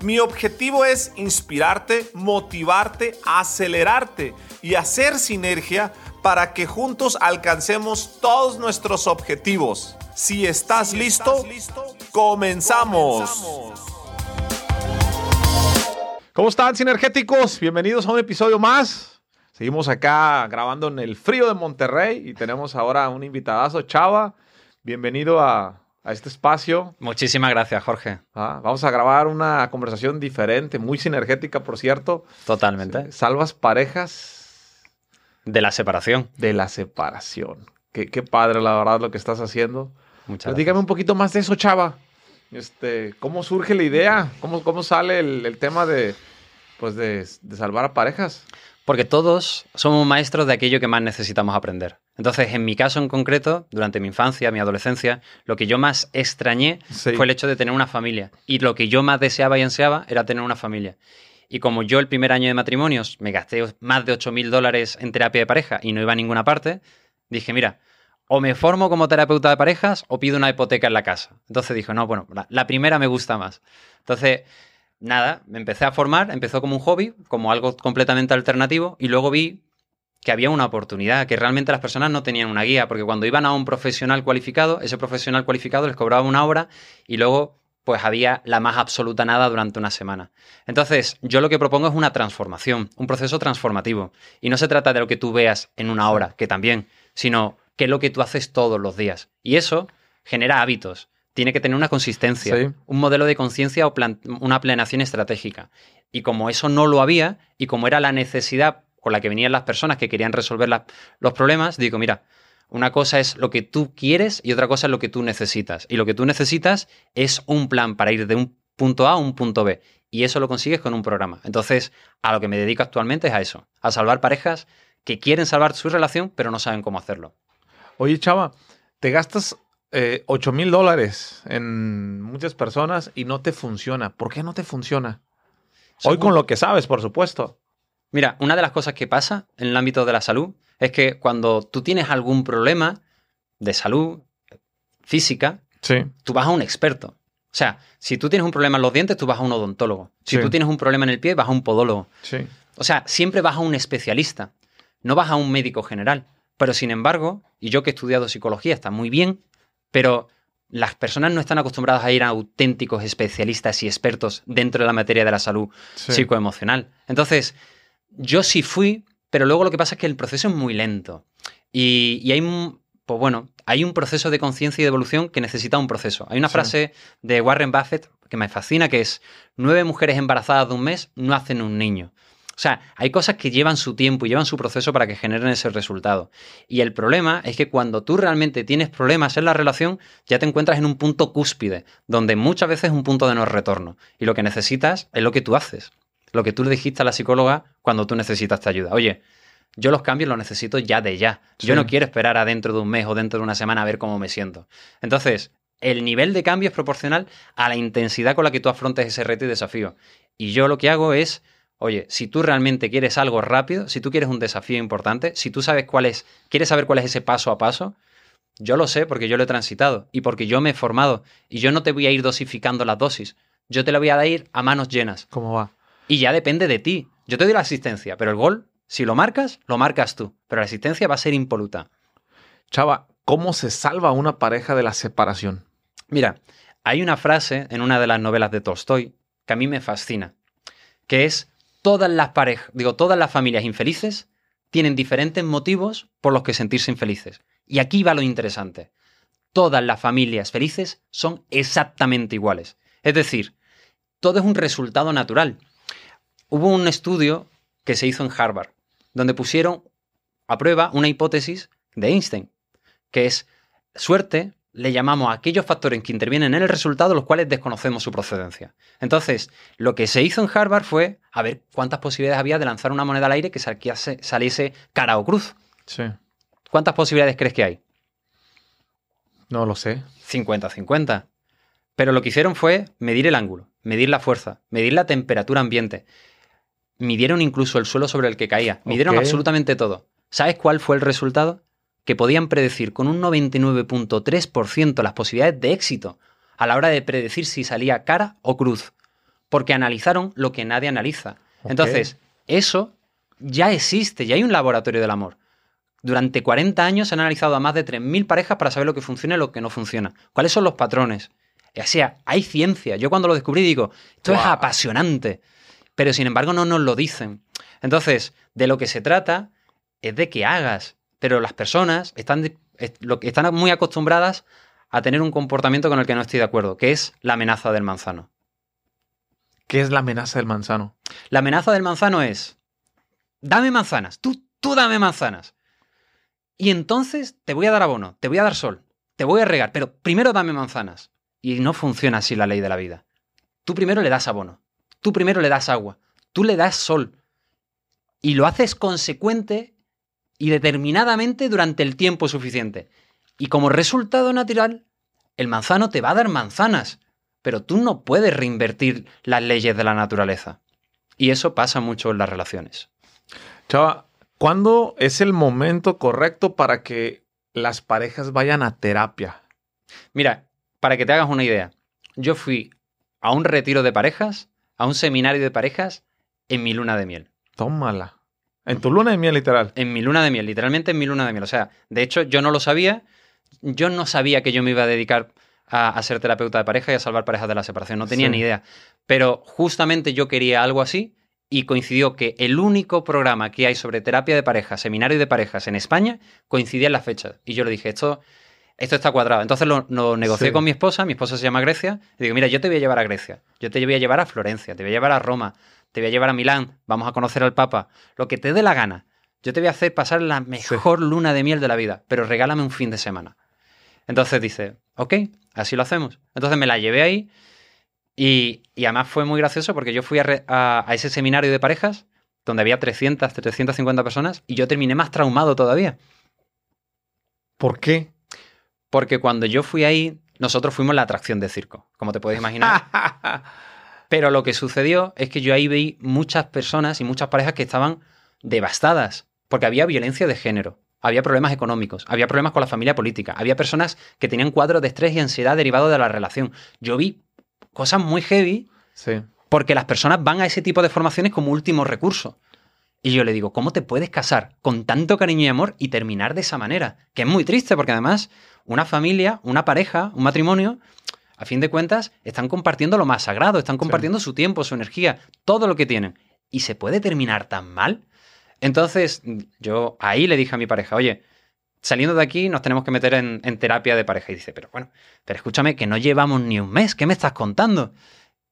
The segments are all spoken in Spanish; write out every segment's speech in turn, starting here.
Mi objetivo es inspirarte, motivarte, acelerarte y hacer sinergia para que juntos alcancemos todos nuestros objetivos. Si estás, listo, comenzamos. ¿Cómo están, sinergéticos? Bienvenidos a un episodio más. Seguimos acá grabando en el frío de Monterrey y tenemos ahora un invitadazo, Chava. Bienvenido a, este espacio. Muchísimas gracias, Jorge. Ah, vamos a grabar una conversación diferente, muy sinergética, por cierto. Totalmente. Salvas parejas de la separación. De la separación. Qué, qué padre, la verdad, lo que estás haciendo. Muchas pues Dígame un poquito más de eso, Chava. Este, ¿Cómo surge la idea? ¿Cómo, cómo sale el, tema de, pues de, de, salvar a parejas? Porque todos somos maestros de aquello que más necesitamos aprender. Entonces, en mi caso en concreto, durante mi infancia, mi adolescencia, lo que yo más extrañé fue el hecho de tener una familia. Y lo que yo más deseaba y ansiaba era tener una familia. Y como yo el primer año de matrimonios me gasté más de 8 mil dólares en terapia de pareja y no iba a ninguna parte, dije, mira, o me formo como terapeuta de parejas o pido una hipoteca en la casa. Entonces dije, no, bueno, la, primera me gusta más. Entonces, nada, me empecé a formar, empezó como un hobby, como algo completamente alternativo, y luego vi que había una oportunidad, que realmente las personas no tenían una guía, porque cuando iban a un profesional cualificado, ese profesional cualificado les cobraba una hora y luego pues había la más absoluta nada durante una semana. Entonces, yo lo que propongo es una transformación, un proceso transformativo. Y no se trata de lo que tú veas en una hora, que también, sino que es lo que tú haces todos los días. Y eso genera hábitos. Tiene que tener una consistencia, un modelo de conciencia o una planeación estratégica. Y como eso no lo había, y como era la necesidad con la que venían las personas que querían resolver los problemas, digo, mira, una cosa es lo que tú quieres y otra cosa es lo que tú necesitas. Y lo que tú necesitas es un plan para ir de un punto A a un punto B. Y eso lo consigues con un programa. Entonces, a lo que me dedico actualmente es a eso, a salvar parejas que quieren salvar su relación, pero no saben cómo hacerlo. Oye, chava, te gastas eh, 8 mil dólares en muchas personas y no te funciona. ¿Por qué no te funciona? Hoy con lo que sabes, por supuesto. Mira, una de las cosas que pasa en el ámbito de la salud es que cuando tú tienes algún problema de salud física, tú vas a un experto. O sea, si tú tienes un problema en los dientes, tú vas a un odontólogo. Si tú tienes un problema en el pie, vas a un podólogo. O sea, siempre vas a un especialista, no vas a un médico general. Pero sin embargo, y yo que he estudiado psicología está muy bien, pero las personas no están acostumbradas a ir a auténticos especialistas y expertos dentro de la materia de la salud psicoemocional. Entonces, yo sí fui, pero luego lo que pasa es que el proceso es muy lento. Y, hay, pues bueno, hay un proceso de conciencia y de evolución que necesita un proceso. Hay una frase de Warren Buffett que me fascina, que es, nueve mujeres embarazadas de un mes no hacen un niño. O sea, hay cosas que llevan su tiempo y llevan su proceso para que generen ese resultado. Y el problema es que cuando tú realmente tienes problemas en la relación, ya te encuentras en un punto cúspide, donde muchas veces es un punto de no retorno. Y lo que necesitas es lo que tú haces lo que tú le dijiste a la psicóloga cuando tú necesitas tu ayuda. Oye, yo los cambios los necesito ya de ya. Yo no quiero esperar a dentro de un mes o dentro de una semana a ver cómo me siento. Entonces, el nivel de cambio es proporcional a la intensidad con la que tú afrontes ese reto y desafío. Y yo lo que hago es, oye, si tú realmente quieres algo rápido, si tú quieres un desafío importante, si tú sabes cuál es, quieres saber cuál es ese paso a paso, yo lo sé porque yo lo he transitado y porque yo me he formado y yo no te voy a ir dosificando las dosis. Yo te la voy a ir a manos llenas. ¿Cómo va? Y ya depende de ti. Yo te doy la asistencia, pero el gol, si lo marcas, lo marcas tú. Pero la asistencia va a ser impoluta. Chava, ¿cómo se salva una pareja de la separación? Mira, hay una frase en una de las novelas de Tolstoy que a mí me fascina, que es todas las parejas, digo, todas las familias infelices tienen diferentes motivos por los que sentirse infelices. Y aquí va lo interesante. Todas las familias felices son exactamente iguales. Es decir, todo es un resultado natural. Hubo un estudio que se hizo en Harvard, donde pusieron a prueba una hipótesis de Einstein, que es suerte, le llamamos a aquellos factores que intervienen en el resultado, los cuales desconocemos su procedencia. Entonces, lo que se hizo en Harvard fue a ver cuántas posibilidades había de lanzar una moneda al aire que saliese cara o cruz. ¿Cuántas posibilidades crees que hay? No lo sé. 50-50. Pero lo que hicieron fue medir el ángulo, medir la fuerza, medir la temperatura ambiente. Midieron incluso el suelo sobre el que caía. Midieron absolutamente todo. ¿Sabes cuál fue el resultado? Que podían predecir con un 99.3% las posibilidades de éxito a la hora de predecir si salía cara o cruz. Porque analizaron lo que nadie analiza. Entonces, eso ya existe, ya hay un laboratorio del amor. Durante 40 años se han analizado a más de 3.000 parejas para saber lo que funciona y lo que no funciona. ¿Cuáles son los patrones? O sea, hay ciencia. Yo cuando lo descubrí digo, esto es apasionante. Pero sin embargo no nos lo dicen. Entonces, de lo que se trata es de que hagas. Pero las personas están, están muy acostumbradas a tener un comportamiento con el que no estoy de acuerdo, que es la amenaza del manzano. ¿Qué es la amenaza del manzano? La amenaza del manzano es, dame manzanas, tú, tú dame manzanas. Y entonces te voy a dar abono, te voy a dar sol, te voy a regar, pero primero dame manzanas. Y no funciona así la ley de la vida. Tú primero le das abono, tú primero le das agua, tú le das sol. Y lo haces consecuente y determinadamente durante el tiempo suficiente. Y como resultado natural, el manzano te va a dar manzanas, pero tú no puedes reinvertir las leyes de la naturaleza. Y eso pasa mucho en las relaciones. Chava, ¿cuándo es el momento correcto para que las parejas vayan a terapia? Mira, para que te hagas una idea, yo fui a un retiro de parejas, a un seminario de parejas, en mi luna de miel. Tómala. En tu luna de miel, literal. En mi luna de miel, literalmente en mi luna de miel. O sea, de hecho, yo no lo sabía. Yo no sabía que yo me iba a dedicar a, ser terapeuta de pareja y a salvar parejas de la separación. No tenía ni idea. Pero justamente yo quería algo así y coincidió que el único programa que hay sobre terapia de parejas, seminario de parejas en España, coincidía en las fechas. Y yo le dije, esto esto está cuadrado. Entonces lo, negocié con mi esposa, mi esposa se llama Grecia, y digo, mira, yo te voy a llevar a Grecia, yo te voy a llevar a Florencia, te voy a llevar a Roma, te voy a llevar a Milán, vamos a conocer al Papa, lo que te dé la gana. Yo te voy a hacer pasar la mejor luna de miel de la vida, pero regálame un fin de semana. Entonces dice, ok, así lo hacemos. Entonces me la llevé ahí y, además fue muy gracioso porque yo fui a, a ese seminario de parejas donde había 300, 350 personas y yo terminé más traumado todavía. ¿Por qué? Porque cuando yo fui ahí, nosotros fuimos la atracción de circo, como te puedes imaginar. Pero lo que sucedió es que yo ahí vi muchas personas y muchas parejas que estaban devastadas, porque había violencia de género, había problemas económicos, había problemas con la familia política, había personas que tenían cuadros de estrés y ansiedad derivados de la relación. Yo vi cosas muy heavy porque las personas van a ese tipo de formaciones como último recurso. Y yo le digo, ¿cómo te puedes casar con tanto cariño y amor y terminar de esa manera? Que es muy triste porque además una familia, una pareja, un matrimonio, a fin de cuentas, están compartiendo lo más sagrado, están compartiendo su tiempo, su energía, todo lo que tienen. ¿Y se puede terminar tan mal? Entonces, yo ahí le dije a mi pareja, oye, saliendo de aquí nos tenemos que meter en, en, terapia de pareja. Y dice, pero bueno, pero escúchame, que no llevamos ni un mes, ¿qué me estás contando?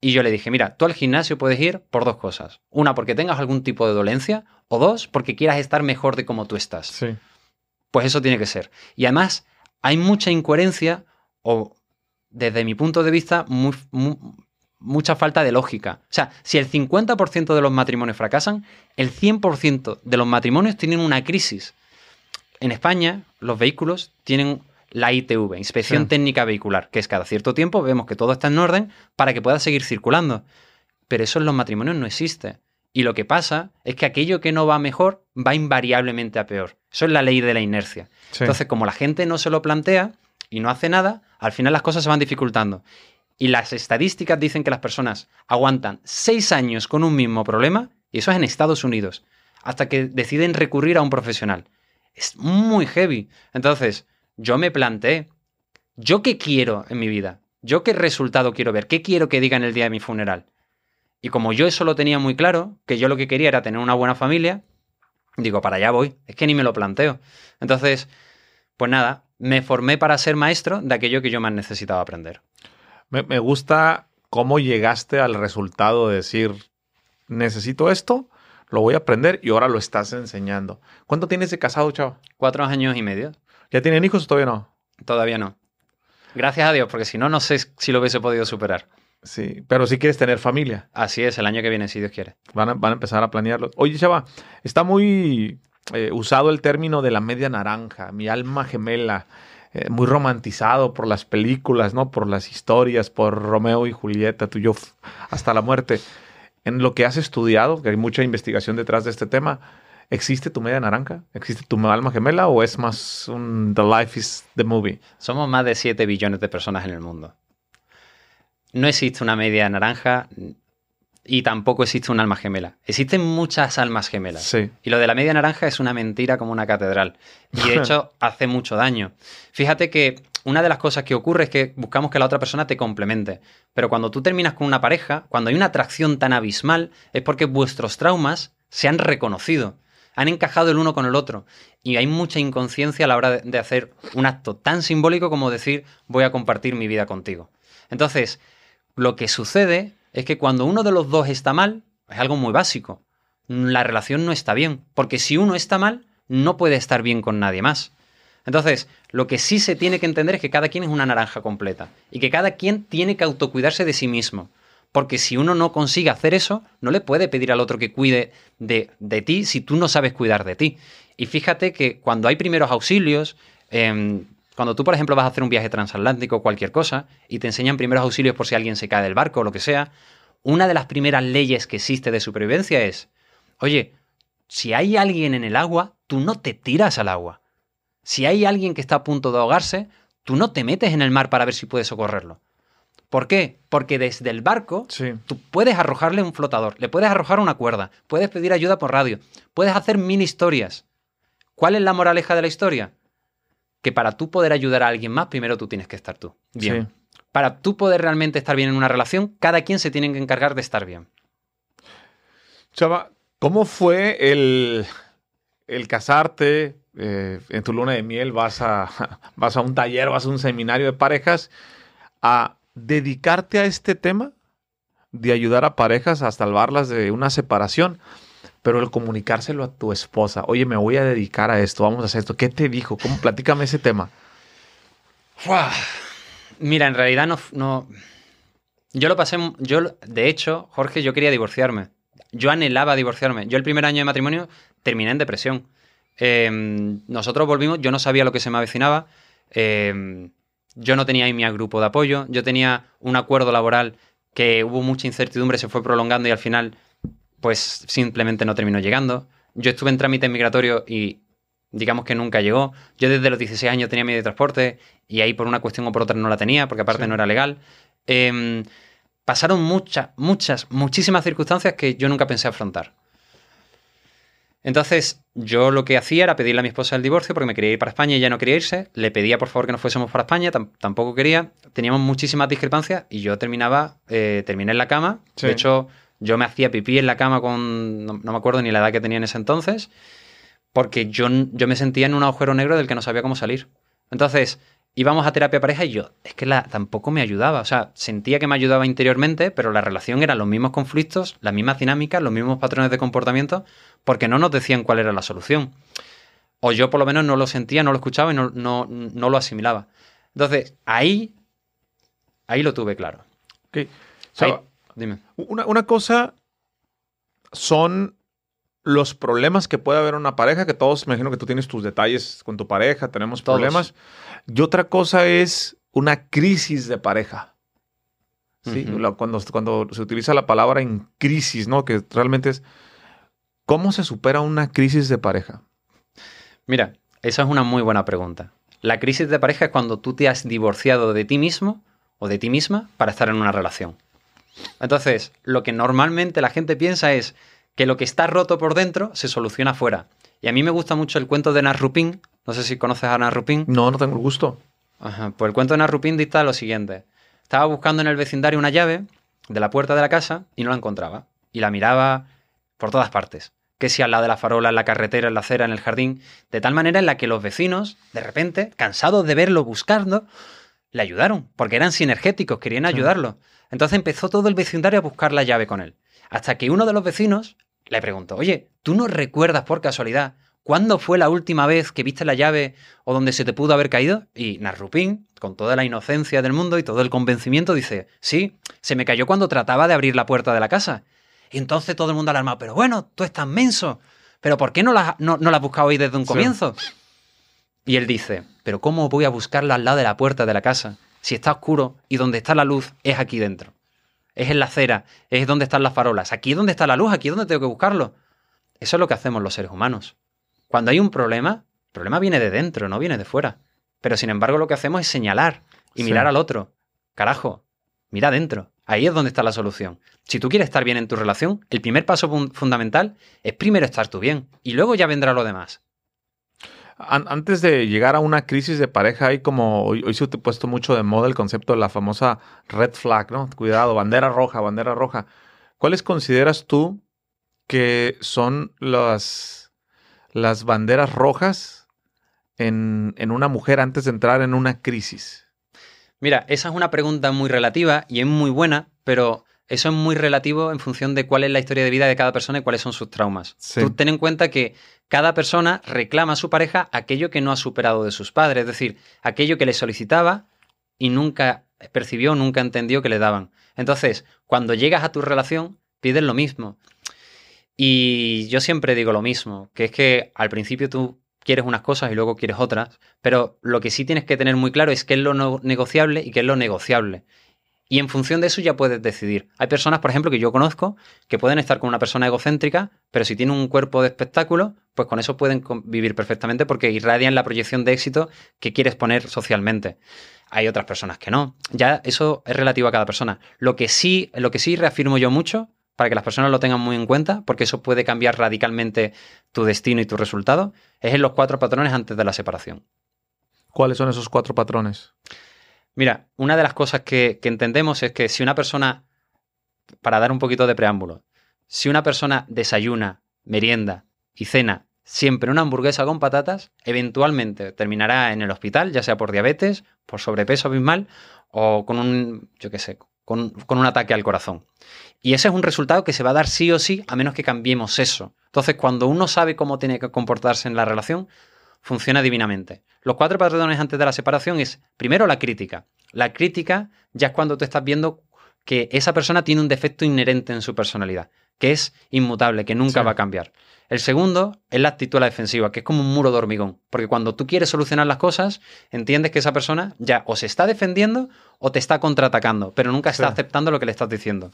Y yo le dije, mira, tú al gimnasio puedes ir por dos cosas. Una, porque tengas algún tipo de dolencia, o dos, porque quieras estar mejor de como tú estás. Sí. Pues eso tiene que ser. Y además, hay mucha incoherencia o, desde mi punto de vista, mucha falta de lógica. O sea, si el 50% de los matrimonios fracasan, el 100% de los matrimonios tienen una crisis. En España, los vehículos tienen la ITV, Inspección Técnica Vehicular, que es cada cierto tiempo vemos que todo está en orden para que pueda seguir circulando. Pero eso en los matrimonios no existe. Y lo que pasa es que aquello que no va mejor va invariablemente a peor. Eso es la ley de la inercia. Entonces, como la gente no se lo plantea y no hace nada, al final las cosas se van dificultando. Y las estadísticas dicen que las personas aguantan seis años con un mismo problema, y eso es en Estados Unidos, hasta que deciden recurrir a un profesional. Es muy heavy. Entonces, yo me planteé, ¿yo qué quiero en mi vida? ¿Yo qué resultado quiero ver? ¿Qué quiero que diga en el día de mi funeral? Y como yo eso lo tenía muy claro, que yo lo que quería era tener una buena familia, digo, para allá voy, es que ni me lo planteo. Entonces, pues nada, me formé para ser maestro de aquello que yo más necesitaba aprender. Me, gusta cómo llegaste al resultado de decir, necesito esto, lo voy a aprender y ahora lo estás enseñando. ¿Cuánto tienes de casado, chavo? Cuatro años y medio. ¿Ya tienen hijos o todavía no? Todavía no. Gracias a Dios, porque si no, no sé si lo hubiese podido superar. Sí, pero si quieres tener familia. Así es, el año que viene, si Dios quiere. Van a, van a empezar a planearlo. Oye, Chava, está muy eh, usado el término de la media naranja, mi alma gemela, eh, muy romantizado por las películas, ¿no? Por las historias, por Romeo y Julieta, tú y yo hasta la muerte. En lo que has estudiado, que hay mucha investigación detrás de este tema, ¿existe tu media naranja? ¿Existe tu alma gemela o es más un The Life is the Movie? Somos más de 7 billones de personas en el mundo. No existe una media naranja y tampoco existe un alma gemela. Existen muchas almas gemelas. Sí. Y lo de la media naranja es una mentira como una catedral. Y de hecho hace mucho daño. Fíjate que una de las cosas que ocurre es que buscamos que la otra persona te complemente. Pero cuando tú terminas con una pareja, cuando hay una atracción tan abismal, es porque vuestros traumas se han reconocido. Han encajado el uno con el otro. Y hay mucha inconsciencia a la hora de hacer un acto tan simbólico como decir voy a compartir mi vida contigo. Entonces, lo que sucede es que cuando uno de los dos está mal, es algo muy básico. La relación no está bien, porque si uno está mal, no puede estar bien con nadie más. Entonces, lo que sí se tiene que entender es que cada quien es una naranja completa y que cada quien tiene que autocuidarse de sí mismo. Porque si uno no consigue hacer eso, no le puede pedir al otro que cuide de, ti si tú no sabes cuidar de ti. Y fíjate que cuando hay primeros auxilios, em, cuando tú, por ejemplo, vas a hacer un viaje transatlántico o cualquier cosa y te enseñan primeros auxilios por si alguien se cae del barco o lo que sea, una de las primeras leyes que existe de supervivencia es, oye, si hay alguien en el agua, tú no te tiras al agua. Si hay alguien que está a punto de ahogarse, tú no te metes en el mar para ver si puedes socorrerlo. ¿Por qué? Porque desde el barco tú puedes arrojarle un flotador, le puedes arrojar una cuerda, puedes pedir ayuda por radio, puedes hacer mil historias. ¿Cuál es la moraleja de la historia? Que para tú poder ayudar a alguien más, primero tú tienes que estar tú. Bien. Para tú poder realmente estar bien en una relación, cada quien se tiene que encargar de estar bien. Chava, ¿cómo fue el, el casarte? Eh, en tu luna de miel vas a, vas a un taller, vas a un seminario de parejas, a dedicarte a este tema de ayudar a parejas a salvarlas de una separación pero el comunicárselo a tu esposa, oye, me voy a dedicar a esto, vamos a hacer esto, ¿qué te dijo? ¿Cómo? Platícame ese tema. Mira, en realidad no, no... Yo lo pasé, yo, de hecho, Jorge, yo quería divorciarme. Yo anhelaba divorciarme. Yo el primer año de matrimonio terminé en depresión. Em, nosotros volvimos, yo no sabía lo que se me avecinaba. Em, yo no tenía ahí mi grupo de apoyo. Yo tenía un acuerdo laboral que hubo mucha incertidumbre, se fue prolongando y al final pues simplemente no terminó llegando. Yo estuve en trámite migratorio y digamos que nunca llegó. Yo desde los 16 años tenía medio de transporte y ahí por una cuestión o por otra no la tenía, porque aparte no era legal. Em, pasaron muchas, muchas, muchísimas circunstancias que yo nunca pensé afrontar. Entonces, yo lo que hacía era pedirle a mi esposa el divorcio porque me quería ir para España y ella no quería irse. Le pedía por favor que nos fuésemos para España, tampoco quería. Teníamos muchísimas discrepancias y yo terminaba, eh, terminé en la cama. De hecho, yo me hacía pipí en la cama con. No, me acuerdo ni la edad que tenía en ese entonces. Porque yo, yo me sentía en un agujero negro del que no sabía cómo salir. Entonces, íbamos a terapia pareja y yo, es que la, tampoco me ayudaba. O sea, sentía que me ayudaba interiormente, pero la relación era los mismos conflictos, las mismas dinámicas, los mismos patrones de comportamiento, porque no nos decían cuál era la solución. O yo por lo menos no lo sentía, no lo escuchaba y no, no, no lo asimilaba. Entonces, ahí, ahí lo tuve claro. Okay. Dime. Una, cosa son los problemas que puede haber en una pareja, que todos, me imagino que tú tienes tus detalles con tu pareja, tenemos problemas. Y otra cosa es una crisis de pareja. ¿sí? cuando, cuando se utiliza la palabra en crisis, ¿no? Que realmente es, ¿cómo se supera una crisis de pareja? Mira, esa es una muy buena pregunta. La crisis de pareja es cuando tú te has divorciado de ti mismo o de ti misma para estar en una relación. Entonces, lo que normalmente la gente piensa es que lo que está roto por dentro se soluciona afuera. Y a mí me gusta mucho el cuento de Narrupin. No sé si conoces a Narrupin. No, no tengo el gusto. Ajá. Pues el cuento de Narrupin dicta lo siguiente. Estaba buscando en el vecindario una llave de la puerta de la casa y no la encontraba. Y la miraba por todas partes. Que si al lado de la farola, en la carretera, en la acera, en el jardín. De tal manera en la que los vecinos, de repente, cansados de verlo buscando, le ayudaron. Porque eran sinergéticos, querían ayudarlo. Entonces empezó todo el vecindario a buscar la llave con él. Hasta que uno de los vecinos le preguntó, oye, ¿tú no recuerdas por casualidad cuándo fue la última vez que viste la llave o donde se te pudo haber caído? Y Narrupín, con toda la inocencia del mundo y todo el convencimiento, dice, sí, se me cayó cuando trataba de abrir la puerta de la casa. Y entonces todo el mundo alarmado, pero bueno, tú estás menso. ¿pero por qué no la, no, has buscado ahí desde un comienzo? Y él dice, ¿pero cómo voy a buscarla al lado de la puerta de la casa? Si está oscuro y donde está la luz es aquí dentro. Es en la acera, es donde están las farolas. Aquí es donde está la luz, aquí es donde tengo que buscarlo. Eso es lo que hacemos los seres humanos. Cuando hay un problema, el problema viene de dentro, no viene de fuera. Pero sin embargo lo que hacemos es señalar y mirar al otro. Carajo, mira adentro. Ahí es donde está la solución. Si tú quieres estar bien en tu relación, el primer paso fundamental es primero estar tú bien y luego ya vendrá lo demás. Antes de llegar a una crisis de pareja, hay como, hoy, se ha puesto mucho de moda el concepto de la famosa red flag, ¿no? Cuidado, bandera roja, bandera roja. ¿Cuáles consideras tú que son las, las banderas rojas en, en una mujer antes de entrar en una crisis? Mira, esa es una pregunta muy relativa y es muy buena, pero eso es muy relativo en función de cuál es la historia de vida de cada persona y cuáles son sus traumas. Tú ten en cuenta que cada persona reclama a su pareja aquello que no ha superado de sus padres, es decir, aquello que le solicitaba y nunca percibió, nunca entendió que le daban. Entonces, cuando llegas a tu relación, pides lo mismo. Y yo siempre digo lo mismo, que es que al principio tú quieres unas cosas y luego quieres otras, pero lo que sí tienes que tener muy claro es qué es lo no negociable y qué es lo negociable. Y en función de eso ya puedes decidir. Hay personas, por ejemplo, que yo conozco, que pueden estar con una persona egocéntrica, pero si tienen un cuerpo de espectáculo, pues con eso pueden vivir perfectamente porque irradian la proyección de éxito que quieres poner socialmente. Hay otras personas que no. Ya eso es relativo a cada persona. Lo que sí, lo que sí reafirmo yo mucho para que las personas lo tengan muy en cuenta, porque eso puede cambiar radicalmente tu destino y tu resultado, es en los cuatro patrones antes de la separación. ¿Cuáles son esos cuatro patrones? Mira, una de las cosas que, entendemos es que si una persona, para dar un poquito de preámbulo, si una persona desayuna, merienda y cena siempre una hamburguesa con patatas, eventualmente terminará en el hospital, ya sea por diabetes, por sobrepeso abismal o con un, yo qué sé, con, un ataque al corazón. Y ese es un resultado que se va a dar sí o sí, a menos que cambiemos eso. Entonces, cuando uno sabe cómo tiene que comportarse en la relación, funciona divinamente. Los cuatro patrones antes de la separación es, primero, la crítica. La crítica ya es cuando tú estás viendo que esa persona tiene un defecto inherente en su personalidad, que es inmutable, que nunca va a cambiar. El segundo es la actitud a la defensiva, que es como un muro de hormigón, porque cuando tú quieres solucionar las cosas, entiendes que esa persona ya o se está defendiendo o te está contraatacando, pero nunca está aceptando lo que le estás diciendo.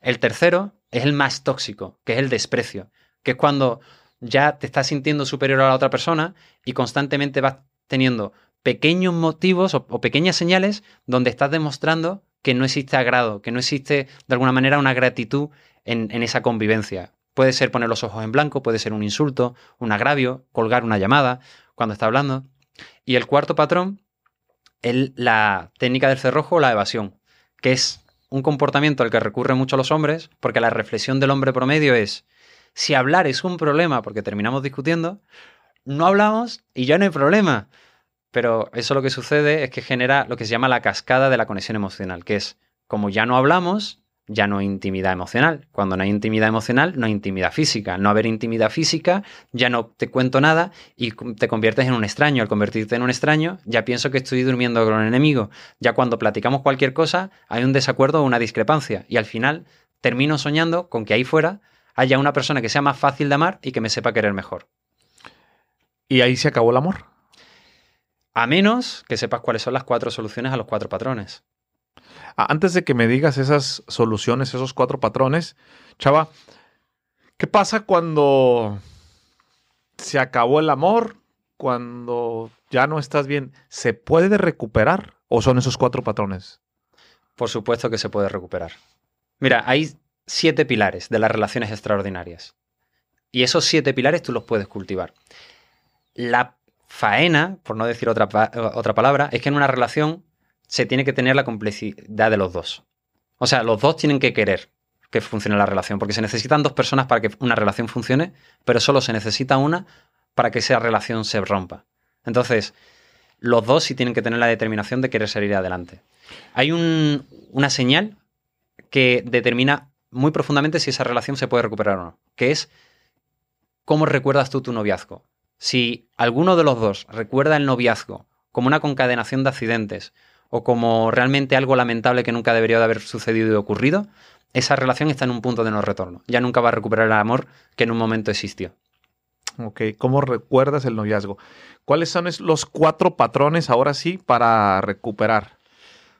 El tercero es el más tóxico, que es el desprecio, que es cuando ya te estás sintiendo superior a la otra persona y constantemente vas teniendo pequeños motivos o, pequeñas señales donde estás demostrando que no existe agrado, que no existe de alguna manera una gratitud en esa convivencia. Puede ser poner los ojos en blanco, puede ser un insulto, un agravio, colgar una llamada cuando está hablando. Y el cuarto patrón es la técnica del cerrojo o la evasión, que es un comportamiento al que recurren mucho los hombres, porque la reflexión del hombre promedio es, si hablar es un problema, porque terminamos discutiendo, no hablamos y ya no hay problema. Pero eso lo que sucede es que genera lo que se llama la cascada de la conexión emocional, que es, como ya no hablamos, ya no hay intimidad emocional. Cuando no hay intimidad emocional, no hay intimidad física. No haber intimidad física, ya no te cuento nada y te conviertes en un extraño. Al convertirte en un extraño, ya pienso que estoy durmiendo con un enemigo. Ya cuando platicamos cualquier cosa, hay un desacuerdo o una discrepancia. Y al final termino soñando con que ahí fuera haya una persona que sea más fácil de amar y que me sepa querer mejor. ¿Y ahí se acabó el amor? A menos que sepas cuáles son las cuatro soluciones a los cuatro patrones. Antes de que me digas esas soluciones, esos cuatro patrones, chava, ¿qué pasa cuando se acabó el amor? Cuando ya no estás bien, ¿se puede recuperar o son esos cuatro patrones? Por supuesto que se puede recuperar. Mira, hay siete pilares de las relaciones extraordinarias. Y esos siete pilares tú los puedes cultivar. La faena, por no decir otra, otra palabra, es que en una relación se tiene que tener la complicidad de los dos. O sea, los dos tienen que querer que funcione la relación, porque se necesitan dos personas para que una relación funcione, pero solo se necesita una para que esa relación se rompa. Entonces, los dos sí tienen que tener la determinación de querer salir adelante. Hay una señal que determina muy profundamente si esa relación se puede recuperar o no, que es cómo recuerdas tú tu noviazgo. Si alguno de los dos recuerda el noviazgo como una concadenación de accidentes, o como realmente algo lamentable que nunca debería de haber sucedido y ocurrido, esa relación está en un punto de no retorno. Ya nunca va a recuperar el amor que en un momento existió. Ok, ¿cómo recuerdas el noviazgo? ¿Cuáles son los cuatro patrones ahora sí para recuperar?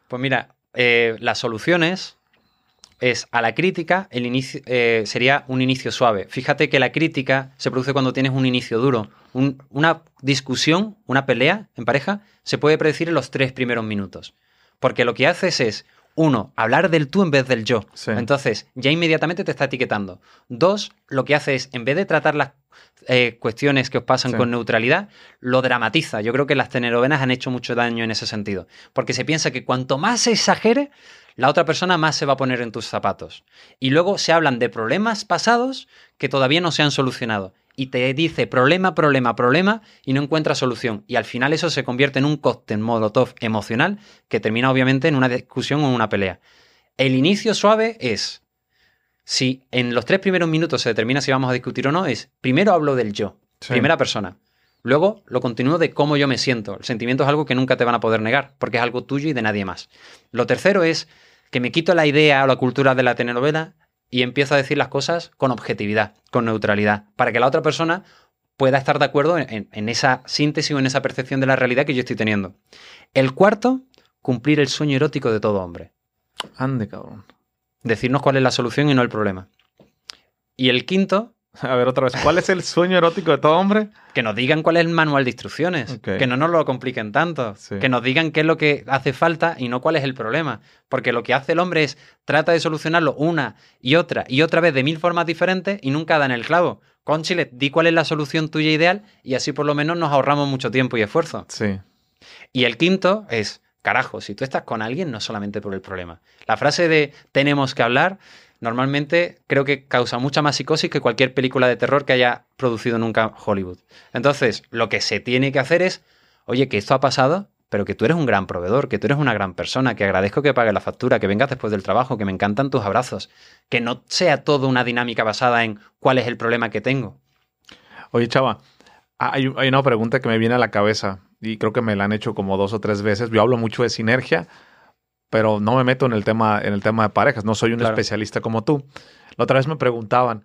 Pues mira, eh, las soluciones es a la crítica, el inicio eh, sería un inicio suave. Fíjate que la crítica se produce cuando tienes un inicio duro. una discusión, una pelea en pareja, se puede predecir en los tres primeros minutos. Porque lo que haces es, uno, hablar del tú en vez del yo. Entonces, ya inmediatamente te está etiquetando. Dos, lo que hace es, en vez de tratar las eh, cuestiones que os pasan con neutralidad, lo dramatiza. Yo creo que las telenovelas han hecho mucho daño en ese sentido. Porque se piensa que cuanto más se exagere, la otra persona más se va a poner en tus zapatos. Y luego se hablan de problemas pasados que todavía no se han solucionado. Y te dice problema, problema, problema y no encuentra solución. Y al final eso se convierte en un cóctel molotov emocional que termina obviamente en una discusión o una pelea. El inicio suave es, si en los tres primeros minutos se determina si vamos a discutir o no, es primero hablo del yo, primera persona. Luego lo continúo de cómo yo me siento. El sentimiento es algo que nunca te van a poder negar, porque es algo tuyo y de nadie más. Lo tercero es que me quito la idea o la cultura de la telenovela y empiezo a decir las cosas con objetividad, con neutralidad, para que la otra persona pueda estar de acuerdo en, esa síntesis o en esa percepción de la realidad que yo estoy teniendo. El cuarto, cumplir el sueño erótico de todo hombre. Ande, cabrón. Decirnos cuál es la solución y no el problema. Y el quinto, A ver, otra vez. ¿Cuál es el sueño erótico de todo hombre? Que nos digan cuál es el manual de instrucciones. Que no nos lo compliquen tanto. Que nos digan qué es lo que hace falta y no cuál es el problema. Porque lo que hace el hombre es trata de solucionarlo una y otra y otra vez de mil formas diferentes y nunca da en el clavo. Chile, di cuál es la solución tuya ideal y así por lo menos nos ahorramos mucho tiempo y esfuerzo. Sí. Y el quinto es, carajo, si tú estás con alguien, no solamente por el problema. La frase de tenemos que hablar normalmente creo que causa mucha más psicosis que cualquier película de terror que haya producido nunca Hollywood. Entonces, lo que se tiene que hacer es, oye, que esto ha pasado, pero que tú eres un gran proveedor, que tú eres una gran persona, que agradezco que pagues la factura, que vengas después del trabajo, que me encantan tus abrazos, que no sea todo una dinámica basada en cuál es el problema que tengo. Oye, chava, hay, hay una pregunta que me viene a la cabeza y creo que me la han hecho como dos o tres veces. Yo hablo mucho de sinergia pero no me meto en el tema, en el tema de parejas, no soy un especialista como tú. La otra vez me preguntaban,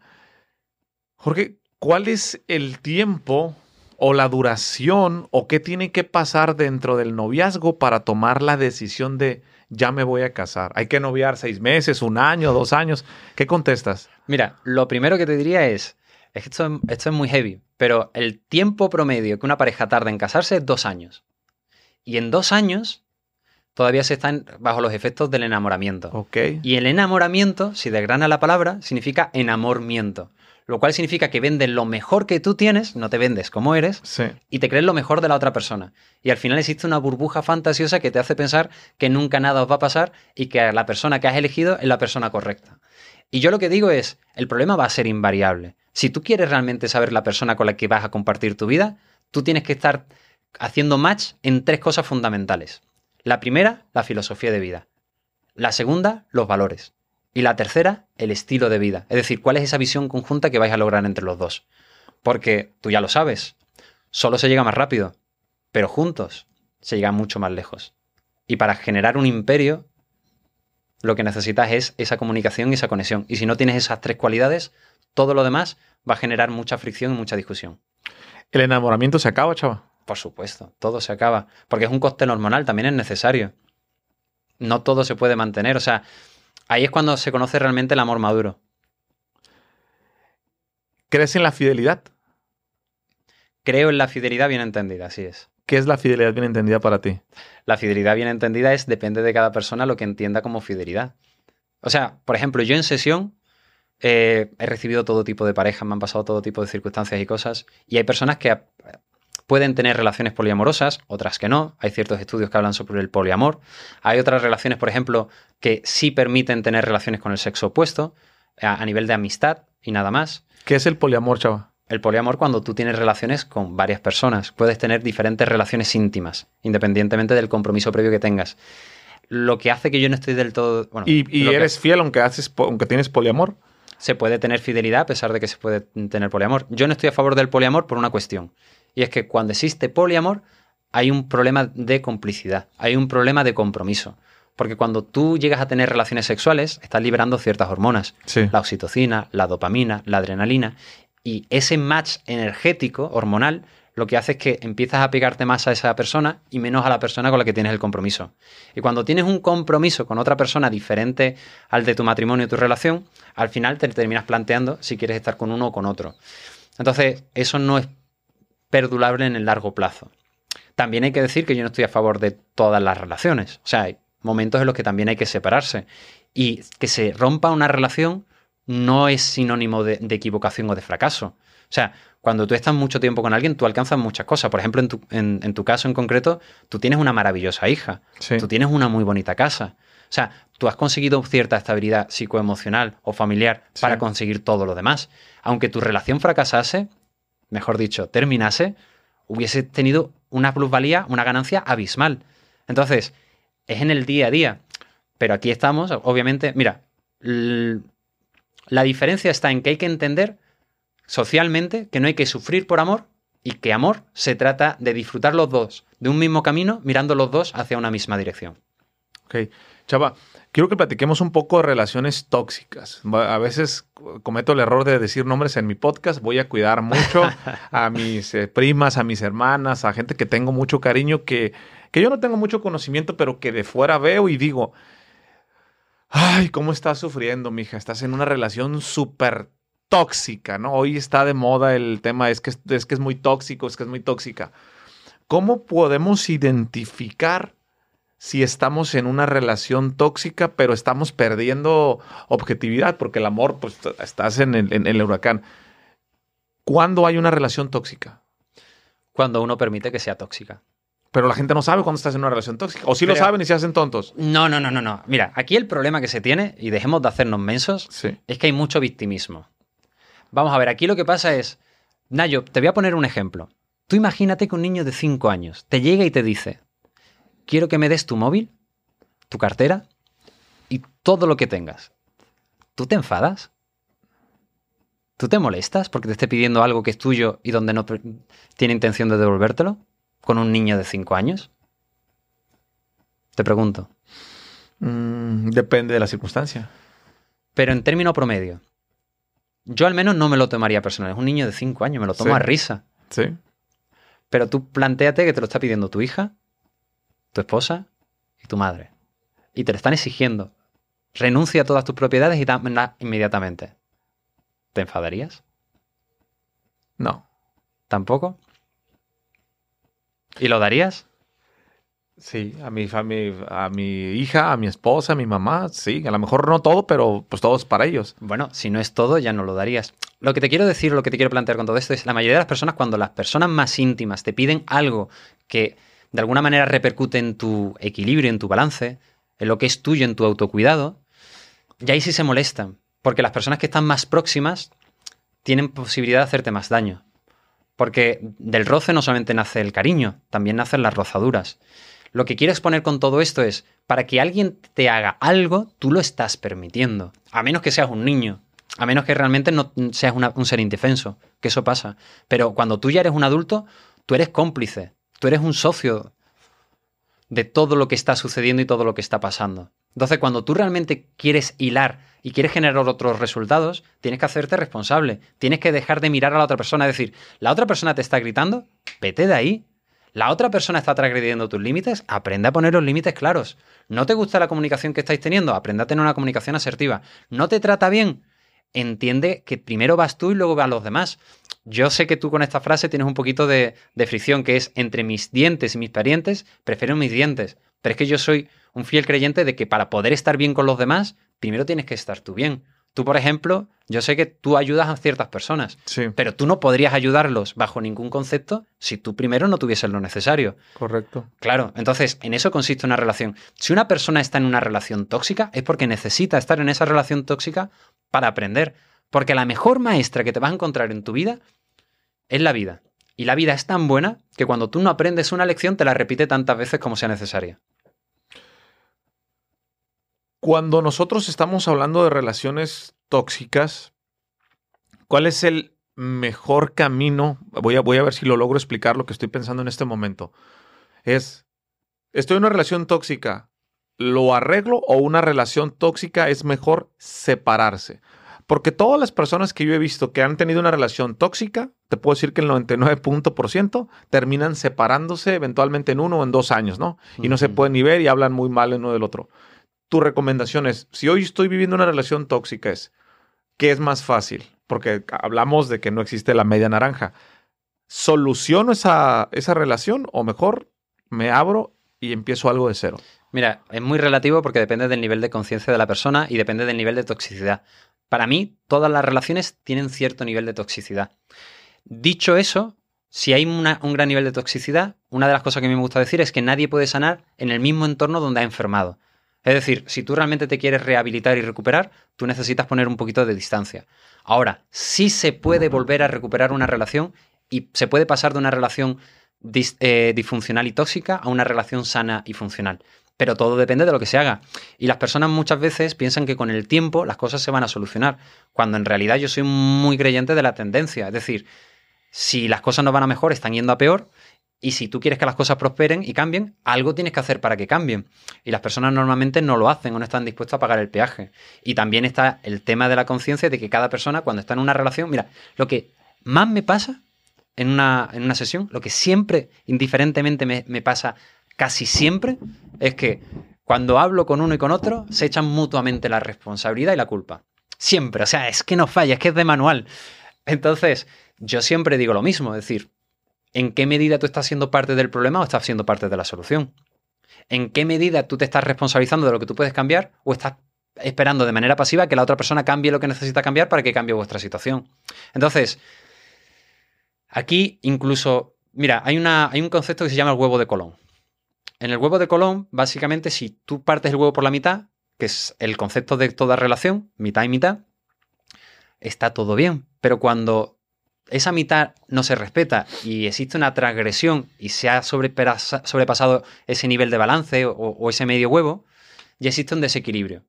Jorge, ¿cuál es el tiempo o la duración o qué tiene que pasar dentro del noviazgo para tomar la decisión de ya me voy a casar? ¿Hay que noviar seis meses, un año, dos años? ¿Qué contestas? Mira, lo primero que te diría es, esto, esto es muy heavy, pero el tiempo promedio que una pareja tarda en casarse es dos años. Y en dos años todavía se están bajo los efectos del enamoramiento. Okay. Y el enamoramiento, si desgrana la palabra, significa enamoramiento. Lo cual significa que vendes lo mejor que tú tienes, no te vendes como eres, y te crees lo mejor de la otra persona. Y al final existe una burbuja fantasiosa que te hace pensar que nunca nada os va a pasar y que la persona que has elegido es la persona correcta. Y yo lo que digo es, el problema va a ser invariable. Si tú quieres realmente saber la persona con la que vas a compartir tu vida, tú tienes que estar haciendo match en tres cosas fundamentales. La primera, la filosofía de vida. La segunda, los valores. Y la tercera, el estilo de vida. Es decir, cuál es esa visión conjunta que vais a lograr entre los dos. Porque tú ya lo sabes, solo se llega más rápido, pero juntos se llega mucho más lejos. Y para generar un imperio, lo que necesitas es esa comunicación y esa conexión. Y si no tienes esas tres cualidades, todo lo demás va a generar mucha fricción y mucha discusión. ¿El enamoramiento se acaba, chava? Por supuesto, todo se acaba. Porque es un coste hormonal, también es necesario. No todo se puede mantener. O sea, ahí es cuando se conoce realmente el amor maduro. ¿Crees en la fidelidad? Creo en la fidelidad bien entendida, así es. ¿Qué es la fidelidad bien entendida para ti? La fidelidad bien entendida es, depende de cada persona lo que entienda como fidelidad. O sea, por ejemplo, yo en sesión eh, he recibido todo tipo de parejas, me han pasado todo tipo de circunstancias y cosas, y hay personas que pueden tener relaciones poliamorosas, otras que no. Hay ciertos estudios que hablan sobre el poliamor. Hay otras relaciones, por ejemplo, que sí permiten tener relaciones con el sexo opuesto a, nivel de amistad y nada más. ¿Qué es el poliamor, chava? El poliamor cuando tú tienes relaciones con varias personas. Puedes tener diferentes relaciones íntimas, independientemente del compromiso previo que tengas. Lo que hace que yo no estoy del todo... ¿Y, eres fiel aunque, haces, aunque tienes poliamor? Se puede tener fidelidad a pesar de que se puede tener poliamor. Yo no estoy a favor del poliamor por una cuestión. Y es que cuando existe poliamor hay un problema de complicidad, hay un problema de compromiso. Porque cuando tú llegas a tener relaciones sexuales, estás liberando ciertas hormonas. La oxitocina, la dopamina, la adrenalina. Y ese match energético, hormonal, lo que hace es que empiezas a pegarte más a esa persona y menos a la persona con la que tienes el compromiso. Y cuando tienes un compromiso con otra persona diferente al de tu matrimonio y tu relación, al final te terminas planteando si quieres estar con uno o con otro. Entonces, eso no es perdurable en el largo plazo. También hay que decir que yo no estoy a favor de todas las relaciones. O sea, hay momentos en los que también hay que separarse. Y que se rompa una relación no es sinónimo de, de equivocación o de fracaso. O sea, cuando tú estás mucho tiempo con alguien, tú alcanzas muchas cosas. Por ejemplo, en tu, caso en concreto, tú tienes una maravillosa hija, tú tienes una muy bonita casa. O sea, tú has conseguido cierta estabilidad psicoemocional o familiar para conseguir todo lo demás. Aunque tu relación fracasase, mejor dicho, terminase, hubiese tenido una plusvalía, una ganancia abismal. Entonces, es en el día a día. Pero aquí estamos, obviamente, mira, la diferencia está en que hay que entender socialmente que no hay que sufrir por amor y que amor se trata de disfrutar los dos de un mismo camino mirando los dos hacia una misma dirección. Ok. Chava, quiero que platiquemos un poco de relaciones tóxicas. A veces cometo el error de decir nombres en mi podcast. Voy a cuidar mucho a mis eh, primas, a mis hermanas, a gente que tengo mucho cariño, que, que yo no tengo mucho conocimiento, pero que de fuera veo y digo, ay, ¿cómo estás sufriendo, mija? Estás en una relación súper tóxica, ¿no? Hoy está de moda el tema, es que es, que es muy tóxico, es que es muy tóxica. ¿Cómo podemos identificar si estamos en una relación tóxica, pero estamos perdiendo objetividad? Porque el amor, pues estás en el, en el huracán. ¿Cuándo hay una relación tóxica? Cuando uno permite que sea tóxica. Pero la gente no sabe cuándo estás en una relación tóxica. O sí lo saben y se hacen tontos. No, no, no, no, no. Mira, aquí el problema que se tiene, y dejemos de hacernos mensos, es que hay mucho victimismo. Vamos a ver, aquí lo que pasa es, Nayo, te voy a poner un ejemplo. Tú imagínate que un niño de 5 años te llega y te dice, quiero que me des tu móvil, tu cartera y todo lo que tengas. ¿Tú te enfadas? ¿Tú te molestas porque te esté pidiendo algo que es tuyo y donde no tiene intención de devolvértelo? ¿Con un niño de 5 años? Te pregunto. Mm, depende de la circunstancia. Pero en término promedio, yo al menos no me lo tomaría personal. Es un niño de 5 años, me lo tomo a risa. Sí. Pero tú planteate que te lo está pidiendo tu hija, tu esposa y tu madre. Y te lo están exigiendo. Renuncia a todas tus propiedades y dámelas inmediatamente. ¿Te enfadarías? No. ¿Tampoco? ¿Y lo darías? Sí, a mi, a mi hija, a mi esposa, a mi mamá, sí. A lo mejor no todo, pero pues todo es para ellos. Bueno, si no es todo, ya no lo darías. Lo que te quiero decir, lo que te quiero plantear con todo esto es la mayoría de las personas, cuando las personas más íntimas te piden algo que de alguna manera repercute en tu equilibrio, en tu balance, en lo que es tuyo, en tu autocuidado, ya ahí sí se molestan. Porque las personas que están más próximas tienen posibilidad de hacerte más daño. Porque del roce no solamente nace el cariño, también nacen las rozaduras. Lo que quiero exponer con todo esto es, para que alguien te haga algo, tú lo estás permitiendo. A menos que seas un niño. A menos que realmente no seas un ser indefenso, que eso pasa. Pero cuando tú ya eres un adulto, tú eres cómplice, tú eres un socio de todo lo que está sucediendo y todo lo que está pasando. Entonces, cuando tú realmente quieres hilar y quieres generar otros resultados, tienes que hacerte responsable. Tienes que dejar de mirar a la otra persona, es decir, la otra persona te está gritando, vete de ahí. La otra persona está transgrediendo tus límites, aprende a poner los límites claros. ¿No te gusta la comunicación que estáis teniendo? Aprende a tener una comunicación asertiva. ¿No te trata bien? Entiende que primero vas tú y luego van los demás. Yo sé que tú con esta frase tienes un poquito de, de fricción, que es entre mis dientes y mis parientes, prefiero mis dientes. Pero es que yo soy un fiel creyente de que para poder estar bien con los demás, primero tienes que estar tú bien. Tú, por ejemplo, yo sé que tú ayudas a ciertas personas, pero tú no podrías ayudarlos bajo ningún concepto si tú primero no tuvieses lo necesario. Correcto. Claro, entonces en eso consiste una relación. Si una persona está en una relación tóxica es porque necesita estar en esa relación tóxica para aprender. Porque la mejor maestra que te vas a encontrar en tu vida es la vida. Y la vida es tan buena que cuando tú no aprendes una lección te la repite tantas veces como sea necesaria. Cuando nosotros estamos hablando de relaciones tóxicas, ¿cuál es el mejor camino? Voy a, voy a ver si lo logro explicar lo que estoy pensando en este momento. Es, estoy en una relación tóxica, ¿lo arreglo o una relación tóxica es mejor separarse? Porque todas las personas que yo he visto que han tenido una relación tóxica, te puedo decir que el 99% terminan separándose eventualmente en uno o en dos años, ¿no? Y no se pueden ni ver y hablan muy mal uno del otro. Tu recomendación es, si hoy estoy viviendo una relación tóxica, es, ¿qué es más fácil? Porque hablamos de que no existe la media naranja. ¿Soluciono esa, esa relación o mejor me abro y empiezo algo de cero? Mira, es muy relativo porque depende del nivel de conciencia de la persona y depende del nivel de toxicidad. Para mí, todas las relaciones tienen cierto nivel de toxicidad. Dicho eso, si hay un gran nivel de toxicidad, una de las cosas que a mí me gusta decir es que nadie puede sanar en el mismo entorno donde ha enfermado. Es decir, si tú realmente te quieres rehabilitar y recuperar, tú necesitas poner un poquito de distancia. Ahora, sí se puede volver a recuperar una relación y se puede pasar de una relación eh, disfuncional y tóxica a una relación sana y funcional pero todo depende de lo que se haga. Y las personas muchas veces piensan que con el tiempo las cosas se van a solucionar, cuando en realidad yo soy muy creyente de la tendencia. Es decir, si las cosas no van a mejor, están yendo a peor. Y si tú quieres que las cosas prosperen y cambien, algo tienes que hacer para que cambien. Y las personas normalmente no lo hacen o no están dispuestas a pagar el peaje. Y también está el tema de la conciencia de que cada persona cuando está en una relación, mira, lo que más me pasa en una, en una sesión, lo que siempre, indiferentemente, me, me pasa casi siempre es que cuando hablo con uno y con otro, se echan mutuamente la responsabilidad y la culpa. Siempre, o sea, es que no falla, es que es de manual. Entonces, yo siempre digo lo mismo, es decir, ¿en qué medida tú estás siendo parte del problema o estás siendo parte de la solución? ¿En qué medida tú te estás responsabilizando de lo que tú puedes cambiar o estás esperando de manera pasiva que la otra persona cambie lo que necesita cambiar para que cambie vuestra situación? Entonces, aquí incluso, mira, hay, una, hay un concepto que se llama el huevo de Colón. En el huevo de Colón, básicamente, si tú partes el huevo por la mitad, que es el concepto de toda relación, mitad y mitad, está todo bien. Pero cuando esa mitad no se respeta y existe una transgresión y se ha sobrepasado ese nivel de balance o, ese medio huevo, ya existe un desequilibrio.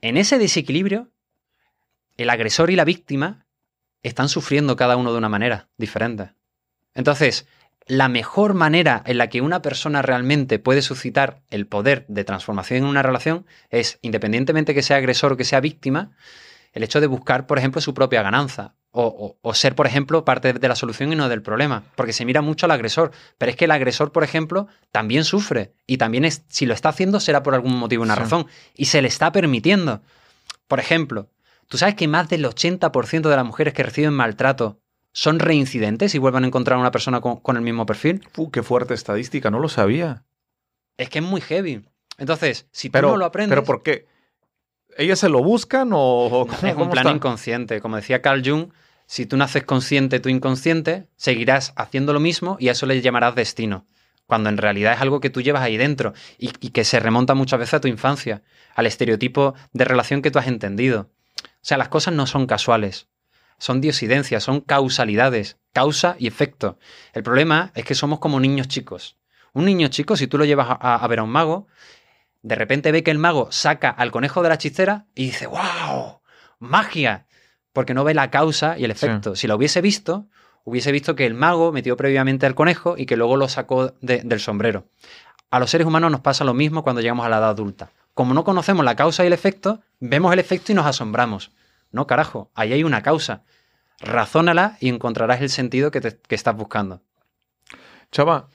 En ese desequilibrio, el agresor y la víctima están sufriendo cada uno de una manera diferente. Entonces, la mejor manera en la que una persona realmente puede suscitar el poder de transformación en una relación es, independientemente que sea agresor o que sea víctima, el hecho de buscar, por ejemplo, su propia ganancia. O, ser, por ejemplo, parte de la solución y no del problema. Porque se mira mucho al agresor. Pero es que el agresor, por ejemplo, también sufre. Y también es, si lo está haciendo, será por algún motivo, una razón. Y se le está permitiendo. Por ejemplo, ¿tú sabes que más del 80% de las mujeres que reciben maltrato son reincidentes y vuelven a encontrar a una persona con, el mismo perfil. Uh, qué fuerte estadística, no lo sabía. Es que es muy heavy. Entonces, si tú no lo aprendes. ¿Pero por qué? ¿Ellas se lo buscan o.? es un plan inconsciente. Como decía Carl Jung, si tú naces consciente, tu inconsciente, seguirás haciendo lo mismo y a eso le llamarás destino. Cuando en realidad es algo que tú llevas ahí dentro y, que se remonta muchas veces a tu infancia, al estereotipo de relación que tú has entendido. O sea, las cosas no son casuales son diosidencias, son causalidades, causa y efecto. El problema es que somos como niños chicos. Un niño chico, si tú lo llevas a, ver a un mago, de repente ve que el mago saca al conejo de la chistera y dice, ¡wow! ¡Magia! Porque no ve la causa y el efecto. Si lo hubiese visto, hubiese visto que el mago metió previamente al conejo y que luego lo sacó del sombrero. A los seres humanos nos pasa lo mismo cuando llegamos a la edad adulta. Como no conocemos la causa y el efecto, vemos el efecto y nos asombramos. No, carajo, ahí hay una causa. Razónala y encontrarás el sentido que, estás buscando. Chava,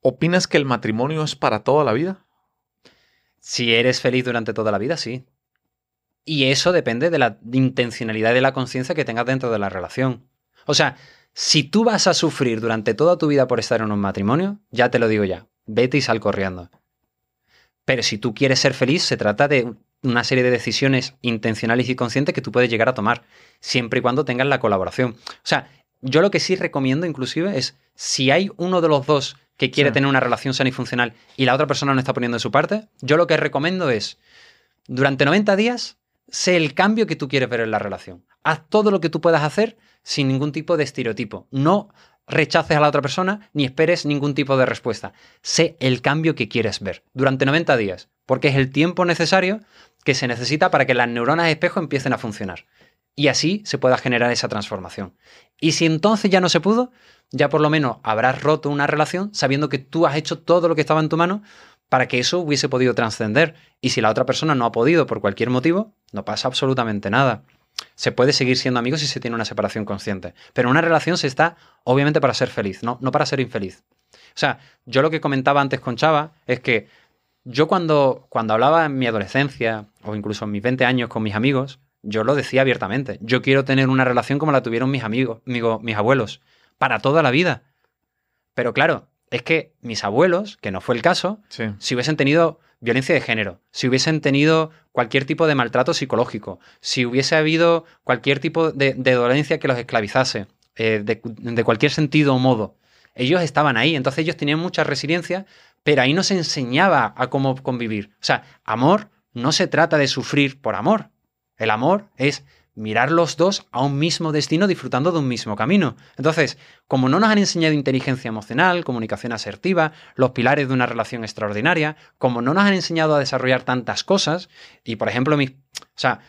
¿opinas que el matrimonio es para toda la vida? Si eres feliz durante toda la vida, sí. Y eso depende de la intencionalidad y de la conciencia que tengas dentro de la relación. O sea, si tú vas a sufrir durante toda tu vida por estar en un matrimonio, ya te lo digo ya, vete y sal corriendo. Pero si tú quieres ser feliz, se trata de una serie de decisiones intencionales y conscientes que tú puedes llegar a tomar, siempre y cuando tengas la colaboración. O sea, yo lo que sí recomiendo inclusive es, si hay uno de los dos que quiere tener una relación sana y funcional y la otra persona no está poniendo de su parte, yo lo que recomiendo es, durante 90 días, sé el cambio que tú quieres ver en la relación. Haz todo lo que tú puedas hacer sin ningún tipo de estereotipo. No rechaces a la otra persona ni esperes ningún tipo de respuesta. Sé el cambio que quieres ver durante 90 días, porque es el tiempo necesario que se necesita para que las neuronas de espejo empiecen a funcionar. Y así se pueda generar esa transformación. Y si entonces ya no se pudo, ya por lo menos habrás roto una relación sabiendo que tú has hecho todo lo que estaba en tu mano para que eso hubiese podido trascender. Y si la otra persona no ha podido por cualquier motivo, no pasa absolutamente nada. Se puede seguir siendo amigos si se tiene una separación consciente. Pero una relación se está, obviamente, para ser feliz, no, no para ser infeliz. O sea, yo lo que comentaba antes con Chava es que yo cuando, cuando hablaba en mi adolescencia o incluso en mis 20 años con mis amigos, yo lo decía abiertamente. Yo quiero tener una relación como la tuvieron mis amigos, mis abuelos, para toda la vida. Pero claro, es que mis abuelos, que no fue el caso, si hubiesen tenido violencia de género, si hubiesen tenido cualquier tipo de maltrato psicológico, si hubiese habido cualquier tipo de, dolencia que los esclavizase, eh, de, de, cualquier sentido o modo, ellos estaban ahí, entonces ellos tenían mucha resiliencia, pero ahí no se enseñaba a cómo convivir. O sea, amor no se trata de sufrir por amor. El amor es mirar los dos a un mismo destino disfrutando de un mismo camino. Entonces, como no nos han enseñado inteligencia emocional, comunicación asertiva, los pilares de una relación extraordinaria, como no nos han enseñado a desarrollar tantas cosas, y por ejemplo, mi, o sea,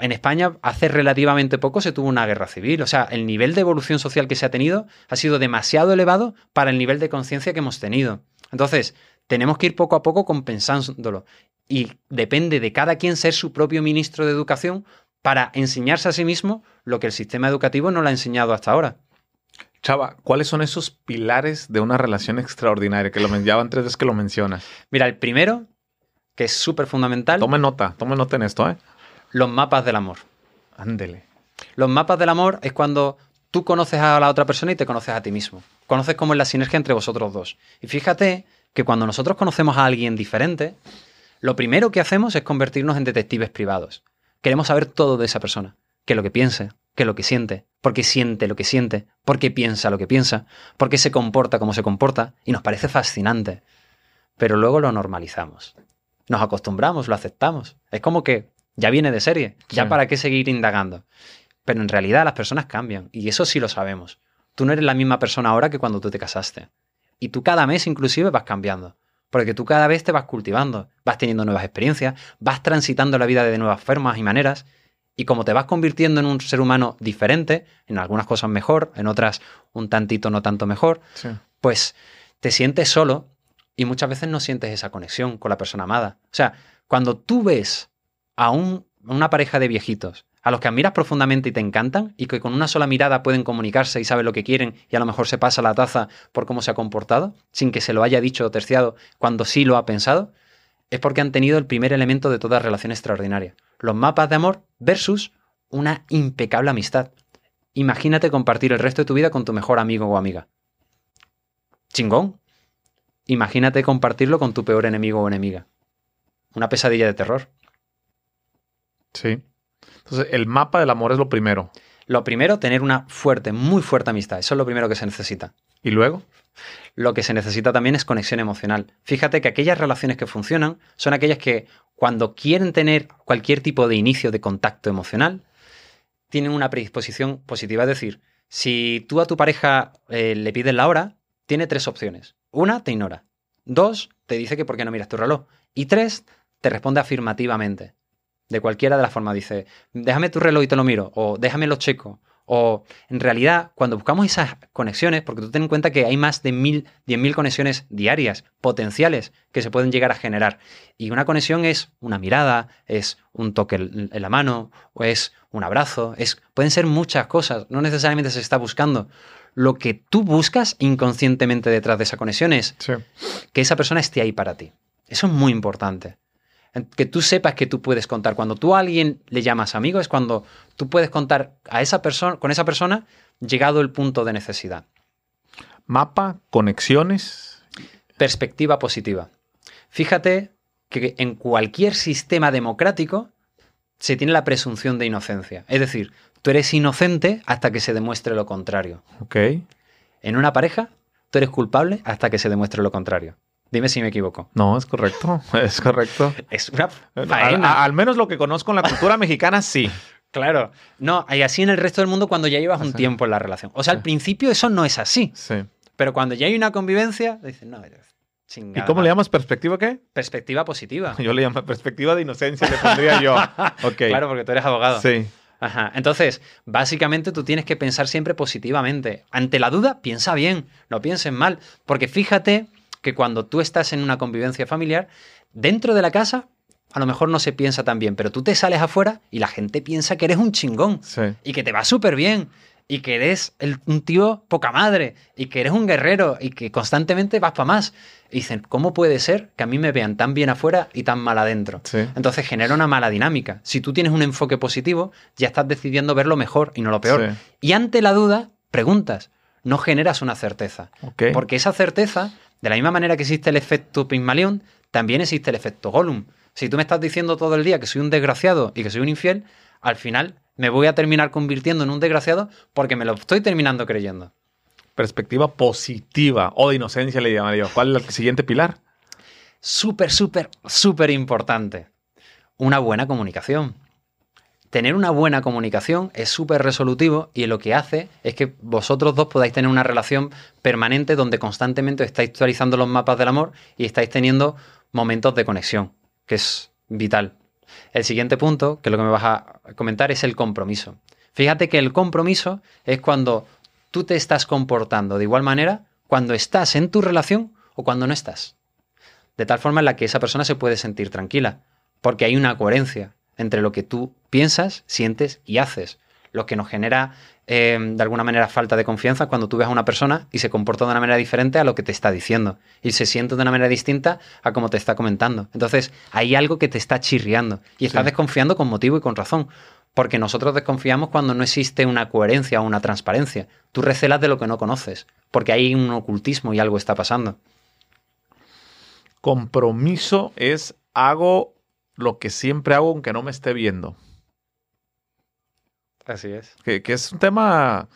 en España hace relativamente poco se tuvo una guerra civil, o sea, el nivel de evolución social que se ha tenido ha sido demasiado elevado para el nivel de conciencia que hemos tenido. Entonces, tenemos que ir poco a poco compensándolo. Y depende de cada quien ser su propio ministro de educación para enseñarse a sí mismo lo que el sistema educativo no le ha enseñado hasta ahora. Chava, ¿cuáles son esos pilares de una relación extraordinaria? Que lo ya tres veces que lo mencionas. Mira, el primero, que es súper fundamental. Tome nota, tome nota en esto, ¿eh? Los mapas del amor. Ándele. Los mapas del amor es cuando tú conoces a la otra persona y te conoces a ti mismo. Conoces cómo es la sinergia entre vosotros dos. Y fíjate que cuando nosotros conocemos a alguien diferente, lo primero que hacemos es convertirnos en detectives privados. Queremos saber todo de esa persona, qué es lo que piensa, qué es lo que siente, por qué siente lo que siente, por qué piensa lo que piensa, por qué se comporta como se comporta, y nos parece fascinante. Pero luego lo normalizamos. Nos acostumbramos, lo aceptamos. Es como que ya viene de serie, ya para qué seguir indagando. Pero en realidad las personas cambian, y eso sí lo sabemos. Tú no eres la misma persona ahora que cuando tú te casaste. Y tú cada mes inclusive vas cambiando. Porque tú cada vez te vas cultivando, vas teniendo nuevas experiencias, vas transitando la vida de nuevas formas y maneras, y como te vas convirtiendo en un ser humano diferente, en algunas cosas mejor, en otras un tantito no tanto mejor, pues te sientes solo y muchas veces no sientes esa conexión con la persona amada. O sea, cuando tú ves a una pareja de viejitos a los que admiras profundamente y te encantan y que con una sola mirada pueden comunicarse y saben lo que quieren y a lo mejor se pasa la taza por cómo se ha comportado, sin que se lo haya dicho o terciado cuando sí lo ha pensado, es porque han tenido el primer elemento de toda relación extraordinaria. Los mapas de amor versus una impecable amistad. Imagínate compartir el resto de tu vida con tu mejor amigo o amiga. Chingón. Imagínate compartirlo con tu peor enemigo o enemiga. Una pesadilla de terror. Sí. Entonces, el mapa del amor es lo primero. Lo primero, tener una fuerte, muy fuerte amistad. Eso es lo primero que se necesita. ¿Y luego? Lo que se necesita también es conexión emocional. Fíjate que aquellas relaciones que funcionan son aquellas que cuando quieren tener cualquier tipo de inicio de contacto emocional, tienen una predisposición positiva. Es decir, si tú a tu pareja eh, le pides la hora, tiene tres opciones. Una, te ignora. Dos, te dice que por qué no miras tu reloj. Y tres, te responde afirmativamente de cualquiera de las formas. Dice, déjame tu reloj y te lo miro, o déjame lo checo. O en realidad, cuando buscamos esas conexiones, porque tú ten en cuenta que hay más de mil, diez mil conexiones diarias, potenciales, que se pueden llegar a generar. Y una conexión es una mirada, es un toque en la mano, o es un abrazo, es, pueden ser muchas cosas, no necesariamente se está buscando. Lo que tú buscas inconscientemente detrás de esa conexión es que esa persona esté ahí para ti. Eso es muy importante que tú sepas que tú puedes contar. Cuando tú a alguien le llamas amigo es cuando tú puedes contar a esa persona, con esa persona llegado el punto de necesidad. Mapa, conexiones. Perspectiva positiva. Fíjate que en cualquier sistema democrático se tiene la presunción de inocencia. Es decir, tú eres inocente hasta que se demuestre lo contrario. Ok. En una pareja, tú eres culpable hasta que se demuestre lo contrario. Dime si me equivoco. No, es correcto. Es correcto. es una Al, menos lo que conozco en la cultura mexicana, sí. Claro. No, hay así en el resto del mundo cuando ya llevas un tiempo en la relación. O sea, al principio eso no es así. Sí. Pero cuando ya hay una convivencia, dicen, no, chingada. ¿Y cómo le llamas perspectiva qué? Perspectiva positiva. Yo le llamo perspectiva de inocencia, le pondría yo. Okay. Claro, porque tú eres abogado. Sí. Ajá. Entonces, básicamente tú tienes que pensar siempre positivamente. Ante la duda, piensa bien, no pienses mal. Porque fíjate que cuando tú estás en una convivencia familiar, dentro de la casa a lo mejor no se piensa tan bien, pero tú te sales afuera y la gente piensa que eres un chingón y que te va súper bien y que eres un tío poca madre y que eres un guerrero y que constantemente vas para más. Y dicen, ¿cómo puede ser que a mí me vean tan bien afuera y tan mal adentro? Entonces genera una mala dinámica. Si tú tienes un enfoque positivo, ya estás decidiendo ver lo mejor y no lo peor. Y ante la duda, preguntas, no generas una certeza. Porque esa certeza, de la misma manera que existe el efecto Pygmalion, también existe el efecto Gollum. Si tú me estás diciendo todo el día que soy un desgraciado y que soy un infiel, al final me voy a terminar convirtiendo en un desgraciado porque me lo estoy terminando creyendo. Perspectiva positiva o de inocencia le llamaría. ¿Cuál es el siguiente pilar? Súper, súper, súper importante. Una buena comunicación. Tener una buena comunicación es súper resolutivo y lo que hace es que vosotros dos podáis tener una relación permanente donde constantemente estáis actualizando los mapas del amor y estáis teniendo momentos de conexión, que es vital. El siguiente punto, que es lo que me vas a comentar, es el compromiso. Fíjate que el compromiso es cuando tú te estás comportando de igual manera cuando estás en tu relación o cuando no estás. De tal forma en la que esa persona se puede sentir tranquila, porque hay una coherencia entre lo que tú piensas, sientes y haces, lo que nos genera Em, de alguna manera falta de confianza cuando tú ves a una persona y se comporta de una manera diferente a lo que te está diciendo y se siente de una manera distinta a como te está comentando. Entonces hay algo que te está chirriando y estás desconfiando con motivo y con razón. Porque nosotros desconfiamos cuando no existe una coherencia o una transparencia. Tú recelas de lo que no conoces, porque hay un ocultismo y algo está pasando. Compromiso es hago lo que siempre hago aunque no me esté viendo. Así es. Que, es un tema,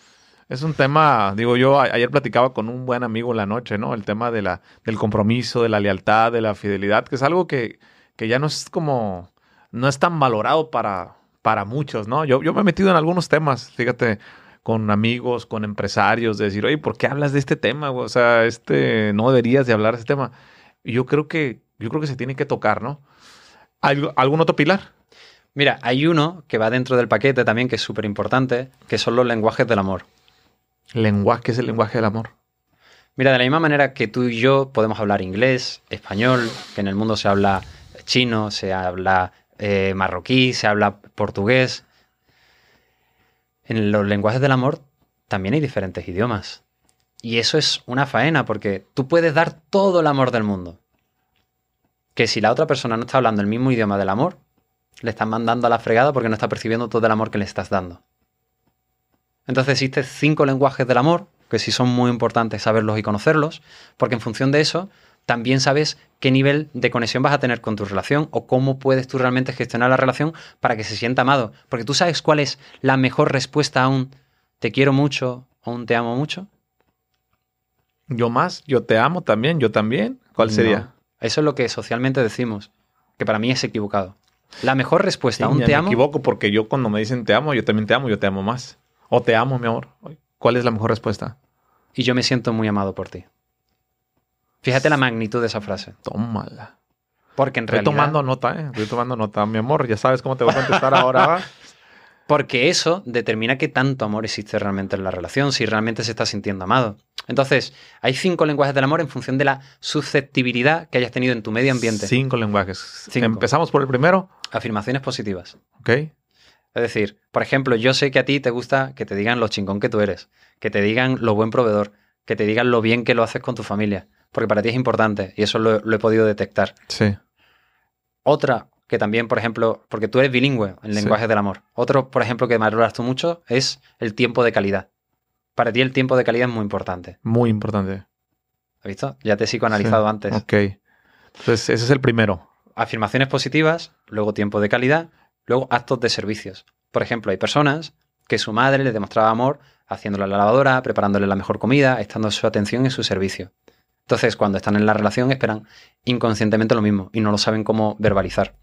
es un tema, digo yo, ayer platicaba con un buen amigo en la noche, ¿no? El tema de la, del compromiso, de la lealtad, de la fidelidad, que es algo que, que ya no es como, no es tan valorado para, para muchos, ¿no? Yo, yo me he metido en algunos temas, fíjate, con amigos, con empresarios, de decir, oye, ¿por qué hablas de este tema? O sea, este, no deberías de hablar de este tema. Y yo creo que, yo creo que se tiene que tocar, ¿no? ¿Algún otro pilar? Mira, hay uno que va dentro del paquete también, que es súper importante, que son los lenguajes del amor. ¿Lenguaje? ¿Qué es el lenguaje del amor? Mira, de la misma manera que tú y yo podemos hablar inglés, español, que en el mundo se habla chino, se habla eh, marroquí, se habla portugués. En los lenguajes del amor también hay diferentes idiomas. Y eso es una faena, porque tú puedes dar todo el amor del mundo. Que si la otra persona no está hablando el mismo idioma del amor, le estás mandando a la fregada porque no está percibiendo todo el amor que le estás dando. Entonces existen cinco lenguajes del amor, que sí son muy importantes saberlos y conocerlos, porque en función de eso también sabes qué nivel de conexión vas a tener con tu relación o cómo puedes tú realmente gestionar la relación para que se sienta amado. Porque tú sabes cuál es la mejor respuesta a un te quiero mucho o un te amo mucho. Yo más, yo te amo también, yo también. ¿Cuál sería? Eso es lo que socialmente decimos, que para mí es equivocado. La mejor respuesta a un te amo. Me equivoco porque yo cuando me dicen te amo, yo también te amo, yo te amo más. O te amo, mi amor. ¿Cuál es la mejor respuesta? Y yo me siento muy amado por ti. Fíjate la magnitud de esa frase. Tómala. Porque en realidad. Estoy tomando nota, ¿eh? Estoy tomando nota. Mi amor, ya sabes cómo te voy a contestar ahora. Porque eso determina qué tanto amor existe realmente en la relación, si realmente se está sintiendo amado. Entonces, hay cinco lenguajes del amor en función de la susceptibilidad que hayas tenido en tu medio ambiente. Cinco lenguajes. Empezamos por el primero. Afirmaciones positivas. Ok. Es decir, por ejemplo, yo sé que a ti te gusta que te digan lo chingón que tú eres, que te digan lo buen proveedor, que te digan lo bien que lo haces con tu familia, porque para ti es importante y eso lo, he podido detectar. Sí. Otra que también, por ejemplo, porque tú eres bilingüe en lenguajes del amor. Otro, por ejemplo, que valoras tú mucho es el tiempo de calidad. Para ti el tiempo de calidad es muy importante. Muy importante. ¿Has visto? Ya te he psicoanalizado antes. Ok. Entonces, ese es el primero. Afirmaciones positivas, luego tiempo de calidad, luego actos de servicios. Por ejemplo, hay personas que su madre le demostraba amor haciéndole la lavadora, preparándole la mejor comida, estando su atención en su servicio. Entonces, cuando están en la relación, esperan inconscientemente lo mismo y no lo saben cómo verbalizar.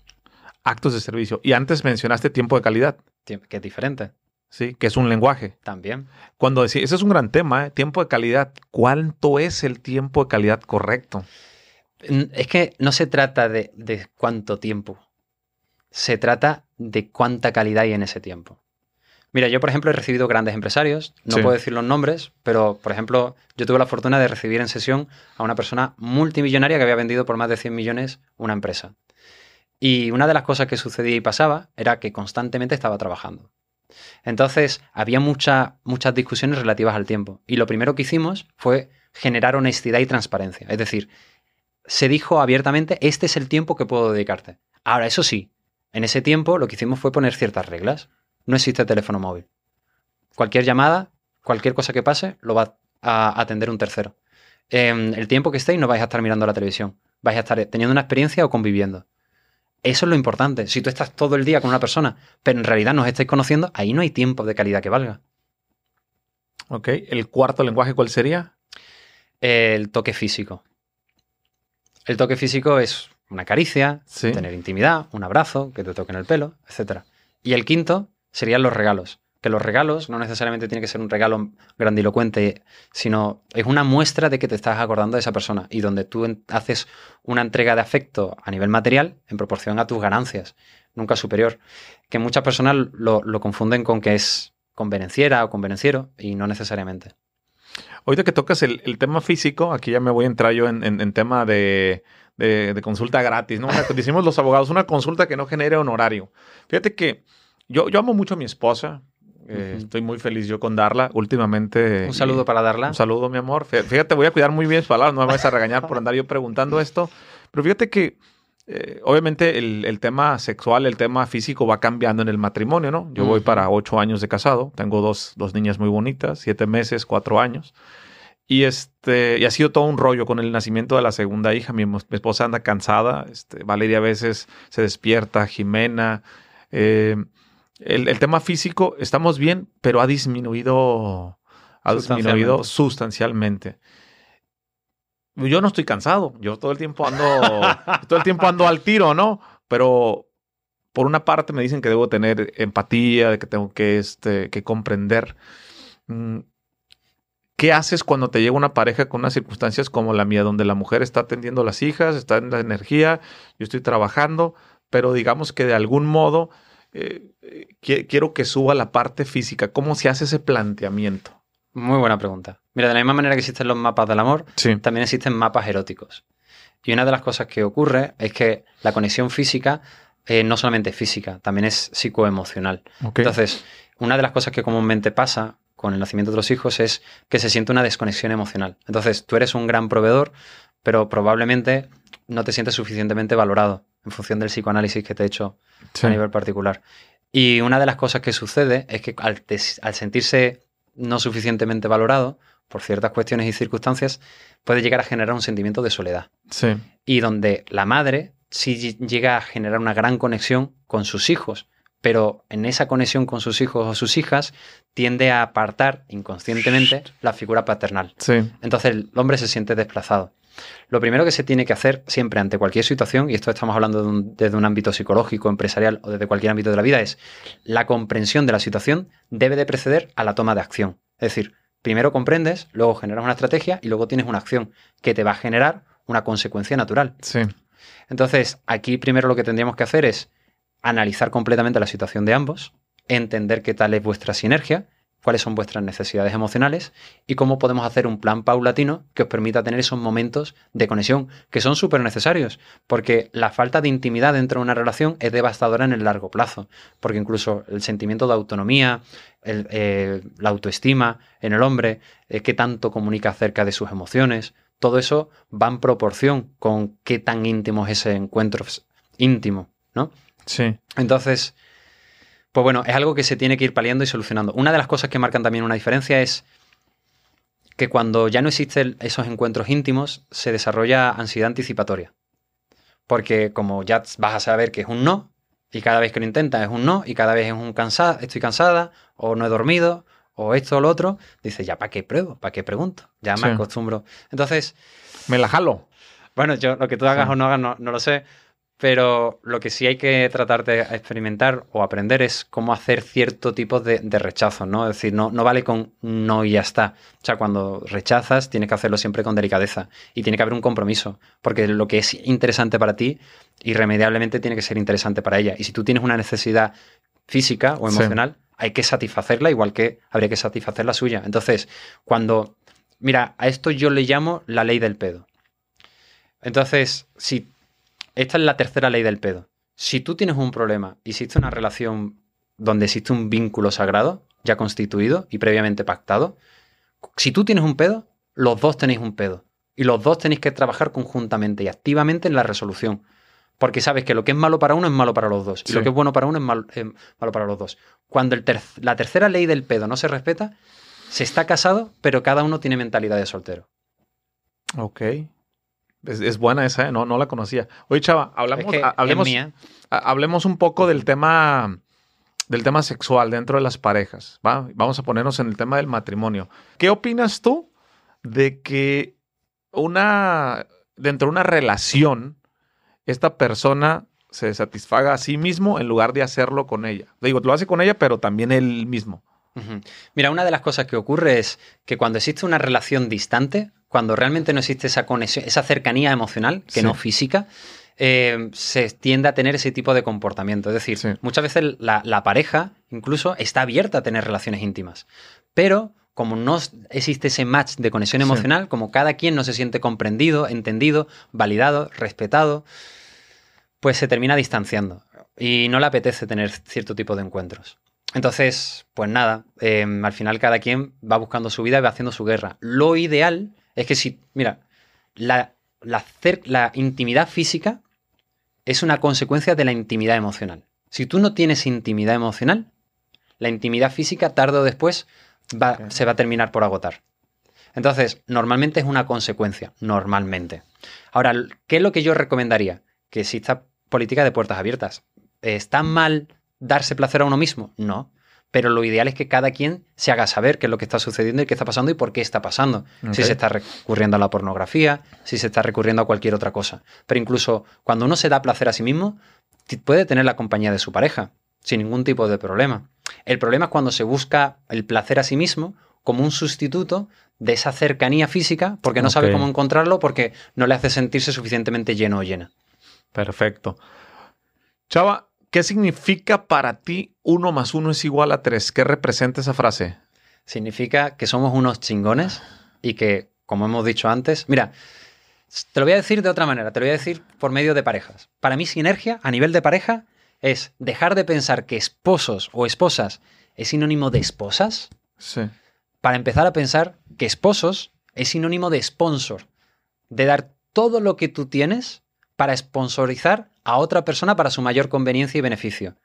Actos de servicio. Y antes mencionaste tiempo de calidad. Que es diferente. Sí, que es un lenguaje. También. Cuando decís, ese es un gran tema, ¿eh? tiempo de calidad. ¿Cuánto es el tiempo de calidad correcto? Es que no se trata de, cuánto tiempo. Se trata de cuánta calidad hay en ese tiempo. Mira, yo por ejemplo he recibido grandes empresarios, no puedo decir los nombres, pero por ejemplo yo tuve la fortuna de recibir en sesión a una persona multimillonaria que había vendido por más de 100 millones una empresa. Y una de las cosas que sucedía y pasaba era que constantemente estaba trabajando. Entonces había muchas discusiones relativas al tiempo. Y lo primero que hicimos fue generar honestidad y transparencia. Es decir, se dijo abiertamente, este es el tiempo que puedo dedicarte. Ahora, eso sí, en ese tiempo lo que hicimos fue poner ciertas reglas no existe teléfono móvil. Cualquier llamada, cualquier cosa que pase, lo va a atender un tercero. En el tiempo que estéis no vais a estar mirando la televisión, vais a estar teniendo una experiencia o conviviendo. Eso es lo importante. Si tú estás todo el día con una persona, pero en realidad nos estáis conociendo, ahí no hay tiempo de calidad que valga. Ok. ¿El cuarto lenguaje cuál sería? El toque físico. El toque físico es una caricia, tener intimidad, un abrazo, que te toquen el pelo, etc. Y el quinto serían los regalos. Que los regalos no necesariamente tiene que ser un regalo grandilocuente, sino es una muestra de que te estás acordando de esa persona y donde tú haces una entrega de afecto a nivel material en proporción a tus ganancias, nunca superior. Que muchas personas lo, confunden con que es convenenciera o convenenciero y no necesariamente. Ahorita que tocas el, tema físico, aquí ya me voy a entrar yo en, tema de, consulta gratis, ¿no? decimos los abogados, una consulta que no genere honorario. Fíjate que yo, yo amo mucho a mi esposa. Eh, estoy muy feliz yo con Darla. Últimamente. Un saludo para Darla. Un saludo, mi amor. Fíjate, voy a cuidar muy bien sus palabras. No me vas a regañar por andar yo preguntando esto. Pero fíjate que. Eh, obviamente el, tema sexual, el tema físico va cambiando en el matrimonio, ¿no? Yo voy para ocho años de casado, tengo dos, dos, niñas muy bonitas, siete meses, cuatro años. Y, este, y ha sido todo un rollo con el nacimiento de la segunda hija. Mi, mi esposa anda cansada, este, Valeria a veces se despierta, Jimena. Eh, el, tema físico, estamos bien, pero ha disminuido, ha disminuido sustancialmente. Yo no estoy cansado, yo todo el tiempo ando, todo el tiempo ando al tiro, ¿no? Pero por una parte me dicen que debo tener empatía, que tengo que, este, que comprender. Mm, ¿Qué haces cuando te llega una pareja con unas circunstancias como la mía, donde la mujer está atendiendo a las hijas, está en la energía, yo estoy trabajando, pero digamos que de algún modo eh, quiero que suba la parte física. ¿Cómo se hace ese planteamiento? Muy buena pregunta. Mira, de la misma manera que existen los mapas del amor, también existen mapas eróticos. Y una de las cosas que ocurre es que la conexión física eh, no solamente es física, también es psicoemocional. Entonces, una de las cosas que comúnmente pasa con el nacimiento de los hijos es que se siente una desconexión emocional. Entonces, tú eres un gran proveedor, pero probablemente no te sientes suficientemente valorado en función del psicoanálisis que te he hecho a nivel particular. Y una de las cosas que sucede es que al, sentirse no suficientemente valorado por ciertas cuestiones y circunstancias, puede llegar a generar un sentimiento de soledad. Sí. Y donde la madre sí llega a generar una gran conexión con sus hijos, pero en esa conexión con sus hijos o sus hijas tiende a apartar inconscientemente la figura paternal. Sí. Entonces el hombre se siente desplazado. Lo primero que se tiene que hacer siempre ante cualquier situación, y esto estamos hablando desde un ámbito psicológico, empresarial o desde cualquier ámbito de la vida, es la comprensión de la situación debe de preceder a la toma de acción. Es decir, primero comprendes, luego generas una estrategia y luego tienes una acción que te va a generar una consecuencia natural. Sí. Entonces, aquí primero lo que tendríamos que hacer es analizar completamente la situación de ambos, entender qué tal es vuestra sinergia cuáles son vuestras necesidades emocionales y cómo podemos hacer un plan paulatino que os permita tener esos momentos de conexión que son súper necesarios, porque la falta de intimidad dentro de una relación es devastadora en el largo plazo, porque incluso el sentimiento de autonomía, eh, la autoestima en el hombre, eh, qué tanto comunica acerca de sus emociones, todo eso va en proporción con qué tan íntimo es ese encuentro íntimo, ¿no? Sí. Entonces, pues bueno, es algo que se tiene que ir paliando y solucionando. Una de las cosas que marcan también una diferencia es que cuando ya no existen esos encuentros íntimos, se desarrolla ansiedad anticipatoria. Porque como ya vas a saber que es un no, y cada vez que lo intentas es un no, y cada vez es un cansada, estoy cansada, o no he dormido, o esto o lo otro, dices, ya, ¿para qué pruebo? ¿Para qué pregunto? Ya me acostumbro. Entonces... Me la jalo. Bueno, yo lo que tú hagas o no hagas no lo sé, pero lo que sí hay que tratar de experimentar o aprender es cómo hacer cierto tipo de, rechazo, ¿no? Es decir, no, no vale con no y ya está. O sea, cuando rechazas, tienes que hacerlo siempre con delicadeza y tiene que haber un compromiso, porque lo que es interesante para ti, irremediablemente tiene que ser interesante para ella. Y si tú tienes una necesidad física o emocional, hay que satisfacerla igual que habría que satisfacer la suya. Entonces, cuando, mira, a esto yo le llamo la ley del pedo. Entonces, si esta es la tercera ley del pedo. Si tú tienes un problema y existe una relación donde existe un vínculo sagrado ya constituido y previamente pactado, si tú tienes un pedo, los dos tenéis un pedo. Y los dos tenéis que trabajar conjuntamente y activamente en la resolución. Porque sabes que lo que es malo para uno es malo para los dos. Y lo que es bueno para uno es malo, para los dos. Cuando la tercera ley del pedo no se respeta, se está casado, pero cada uno tiene mentalidad de soltero. Ok. Es, buena esa, ¿eh? no, no la conocía. Oye, Chava, hablamos, hablemos, hablemos un poco del tema del tema sexual dentro de las parejas. Vamos a ponernos en el tema del matrimonio. ¿Qué opinas tú de que una, dentro de una relación, esta persona se satisfaga a sí mismo en lugar de hacerlo con ella? Digo, lo hace con ella, pero también él mismo. Mira, una de las cosas que ocurre es que cuando existe una relación distante, cuando realmente no existe esa conexión, esa cercanía emocional, que no física, eh, se tiende a tener ese tipo de comportamiento. Es decir, muchas veces la, pareja incluso está abierta a tener relaciones íntimas, pero como no existe ese match de conexión emocional, como cada quien no se siente comprendido, entendido, validado, respetado, pues se termina distanciando y no le apetece tener cierto tipo de encuentros. Entonces, pues nada, em, al final cada quien va buscando su vida y va haciendo su guerra. Lo ideal es que si, mira, la, la, la intimidad física es una consecuencia de la intimidad emocional. Si tú no tienes intimidad emocional, la intimidad física tarde o después se va a terminar por agotar. Entonces, normalmente es una consecuencia, normalmente. Ahora, ¿qué es lo que yo recomendaría? Que exista política de puertas abiertas. ¿Está mal darse placer a uno mismo? No pero lo ideal es que cada quien se haga saber qué es lo que está sucediendo y qué está pasando y por qué está pasando. Si se está recurriendo a la pornografía, si se está recurriendo a cualquier otra cosa. Pero incluso cuando uno se da placer a sí mismo, puede tener la compañía de su pareja, sin ningún tipo de problema. El problema es cuando se busca el placer a sí mismo como un sustituto de esa cercanía física, porque no sabe cómo encontrarlo, porque no le hace sentirse suficientemente lleno o llena. Perfecto. Chava, ¿Qué significa para ti uno más uno es igual a tres? ¿Qué representa esa frase? Significa que somos unos chingones y que, como hemos dicho antes, mira, te lo voy a decir de otra manera, te lo voy a decir por medio de parejas. Para mí, sinergia a nivel de pareja es dejar de pensar que esposos o esposas es sinónimo de esposas. Sí. Para empezar a pensar que esposos es sinónimo de sponsor, de dar todo lo que tú tienes para sponsorizar a otra persona para su mayor conveniencia y beneficio.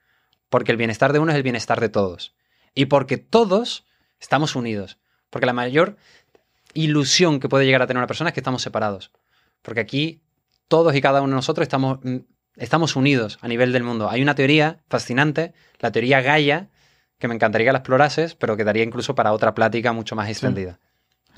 Porque el bienestar de uno es el bienestar de todos. Y porque todos estamos unidos. Porque la mayor ilusión que puede llegar a tener una persona es que estamos separados. Porque aquí todos y cada uno de nosotros estamos, mm, estamos unidos a nivel del mundo. Hay una teoría fascinante, la teoría Gaia, que me encantaría que la explorases, pero que daría incluso para otra plática mucho más extendida.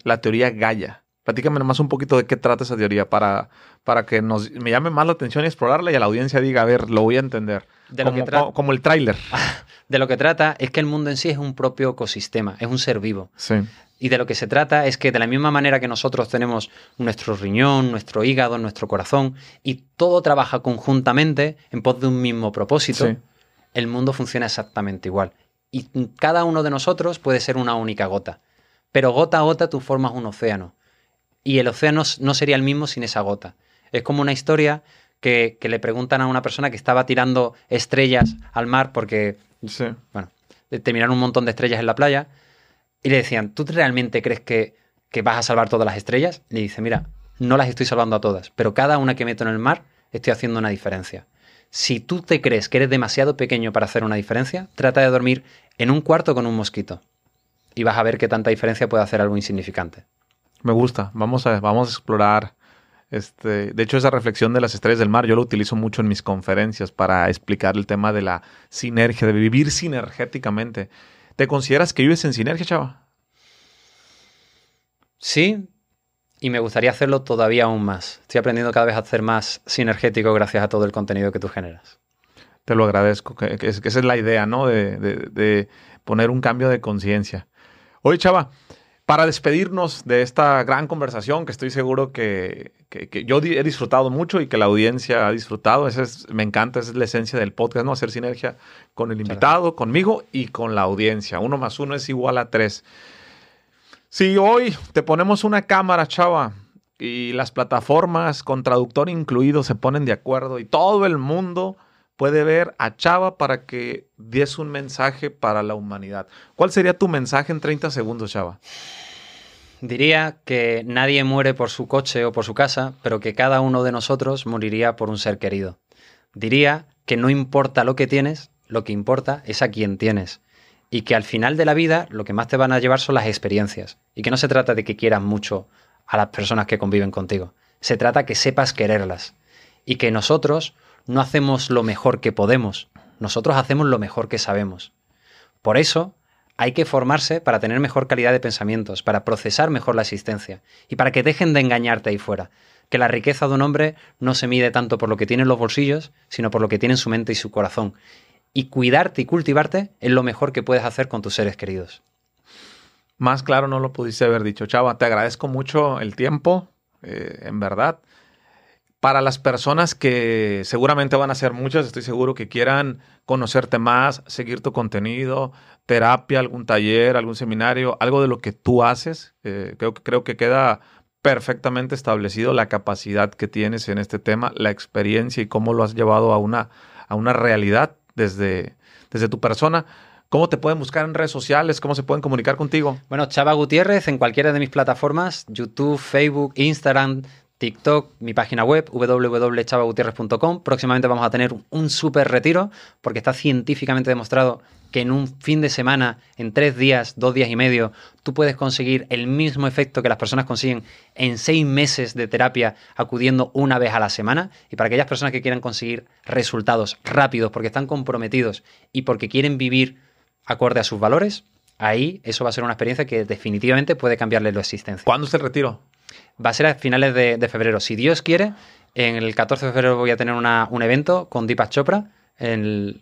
La teoría Gaia. Platícame nomás un poquito de qué trata esa teoría para, para que nos, me llame más la atención y explorarla y a la audiencia diga, a ver, lo voy a entender. De como, lo como, el tráiler. De lo que trata es que el mundo en sí es un propio ecosistema, es un ser vivo. Sí. Y de lo que se trata es que de la misma manera que nosotros tenemos nuestro riñón, nuestro hígado, nuestro corazón, y todo trabaja conjuntamente en pos de un mismo propósito, el mundo funciona exactamente igual. Y cada uno de nosotros puede ser una única gota. Pero gota a gota tú formas un océano y el océano no sería el mismo sin esa gota. Es como una historia que, le preguntan a una persona que estaba tirando estrellas al mar porque, bueno, terminaron un montón de estrellas en la playa y le decían, ¿tú realmente crees que, que vas a salvar todas las estrellas? Le dice, mira, no las estoy salvando a todas, pero cada una que meto en el mar estoy haciendo una diferencia. Si tú te crees que eres demasiado pequeño para hacer una diferencia, trata de dormir en un cuarto con un mosquito y vas a ver qué tanta diferencia puede hacer algo insignificante. Me gusta. Vamos a, vamos a explorar. Este, de hecho, esa reflexión de las estrellas del mar yo lo utilizo mucho en mis conferencias para explicar el tema de la sinergia, de vivir sinergéticamente. ¿Te consideras que vives en sinergia, chava? Sí, y me gustaría hacerlo todavía aún más. Estoy aprendiendo cada vez a ser más sinergético gracias a todo el contenido que tú generas. Te lo agradezco, que, esa es la idea, ¿no? De, de poner un cambio de conciencia. Oye, chava, para despedirnos de esta gran conversación que estoy seguro que, yo he disfrutado mucho y que la audiencia ha disfrutado. Esa es, me encanta, esa es la esencia del podcast, ¿no? Hacer sinergia con el invitado, conmigo y con la audiencia. Uno más uno es igual a tres. Si hoy te ponemos una cámara, chava, y las plataformas con traductor incluido se ponen de acuerdo y todo el mundo puede ver a Chava para que des un mensaje para la humanidad. ¿Cuál sería tu mensaje en 30 segundos, Chava? Diría que nadie muere por su coche o por su casa, pero que cada uno de nosotros moriría por un ser querido. Diría que no importa lo que tienes, lo que importa es a quién tienes. Y que al final de la vida lo que más te van a llevar son las experiencias. Y que no se trata de que quieras mucho a las personas que conviven contigo. Se trata que sepas quererlas. Y que nosotros no hacemos lo mejor que podemos, nosotros hacemos lo mejor que sabemos. Por eso, hay que formarse para tener mejor calidad de pensamientos, para procesar mejor la existencia y para que dejen de engañarte ahí fuera. Que la riqueza de un hombre no se mide tanto por lo que tiene en los bolsillos, sino por lo que tiene en su mente y su corazón. Y cuidarte y cultivarte es lo mejor que puedes hacer con tus seres queridos. Más claro no lo pudiste haber dicho, Chava. Te agradezco mucho el tiempo, eh, en verdad para las personas que seguramente van a ser muchas, estoy seguro que quieran conocerte más, seguir tu contenido, terapia, algún taller, algún seminario, algo de lo que tú haces, eh, creo, creo que queda perfectamente establecido la capacidad que tienes en este tema, la experiencia y cómo lo has llevado a una, a una realidad desde, desde tu persona. ¿Cómo te pueden buscar en redes sociales? ¿Cómo se pueden comunicar contigo? Bueno, Chava Gutiérrez en cualquiera de mis plataformas, YouTube, Facebook, Instagram, TikTok, mi página web www.chavagutierrez.com. Próximamente vamos a tener un súper retiro porque está científicamente demostrado que en un fin de semana, en tres días, dos días y medio, tú puedes conseguir el mismo efecto que las personas consiguen en seis meses de terapia acudiendo una vez a la semana. Y para aquellas personas que quieran conseguir resultados rápidos porque están comprometidos y porque quieren vivir acorde a sus valores, ahí eso va a ser una experiencia que definitivamente puede cambiarle la existencia. ¿Cuándo es el retiro? Va a ser a finales de, febrero. Si Dios quiere, en el 14 de febrero voy a tener un evento con Deepak Chopra en,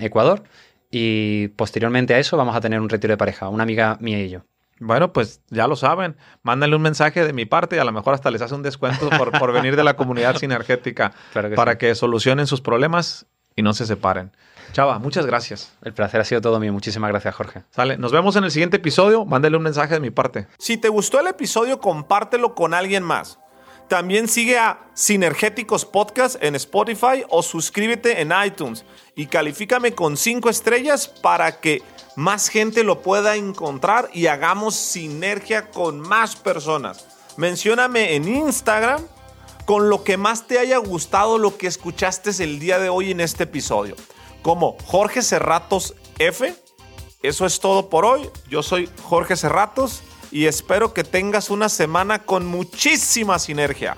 Ecuador y posteriormente a eso vamos a tener un retiro de pareja, una amiga mía y yo. Bueno, pues ya lo saben. Mándenle un mensaje de mi parte y a lo mejor hasta les hace un descuento por, venir de la comunidad sinergética para que solucionen sus problemas y no se separen. Chava, muchas gracias. El placer ha sido todo mío. Muchísimas gracias, Jorge. Sale. Nos vemos en el siguiente episodio. Mándale un mensaje de mi parte. Si te gustó el episodio, compártelo con alguien más. También sigue a Sinergéticos Podcast en Spotify o suscríbete en iTunes y califícame con 5 estrellas para que más gente lo pueda encontrar y hagamos sinergia con más personas. Mencióname en Instagram con lo que más te haya gustado lo que escuchaste el día de hoy en este episodio como Jorge Cerratos F. Eso es todo por hoy. Yo soy Jorge Cerratos y espero que tengas una semana con muchísima sinergia.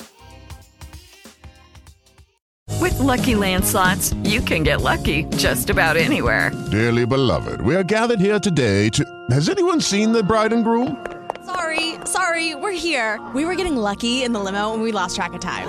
With lucky landslots, you can get lucky just about anywhere. Dearly beloved, we are gathered here today to. Has anyone seen the bride and groom? Sorry, sorry, we're here. We were getting lucky in the limo and we lost track of time.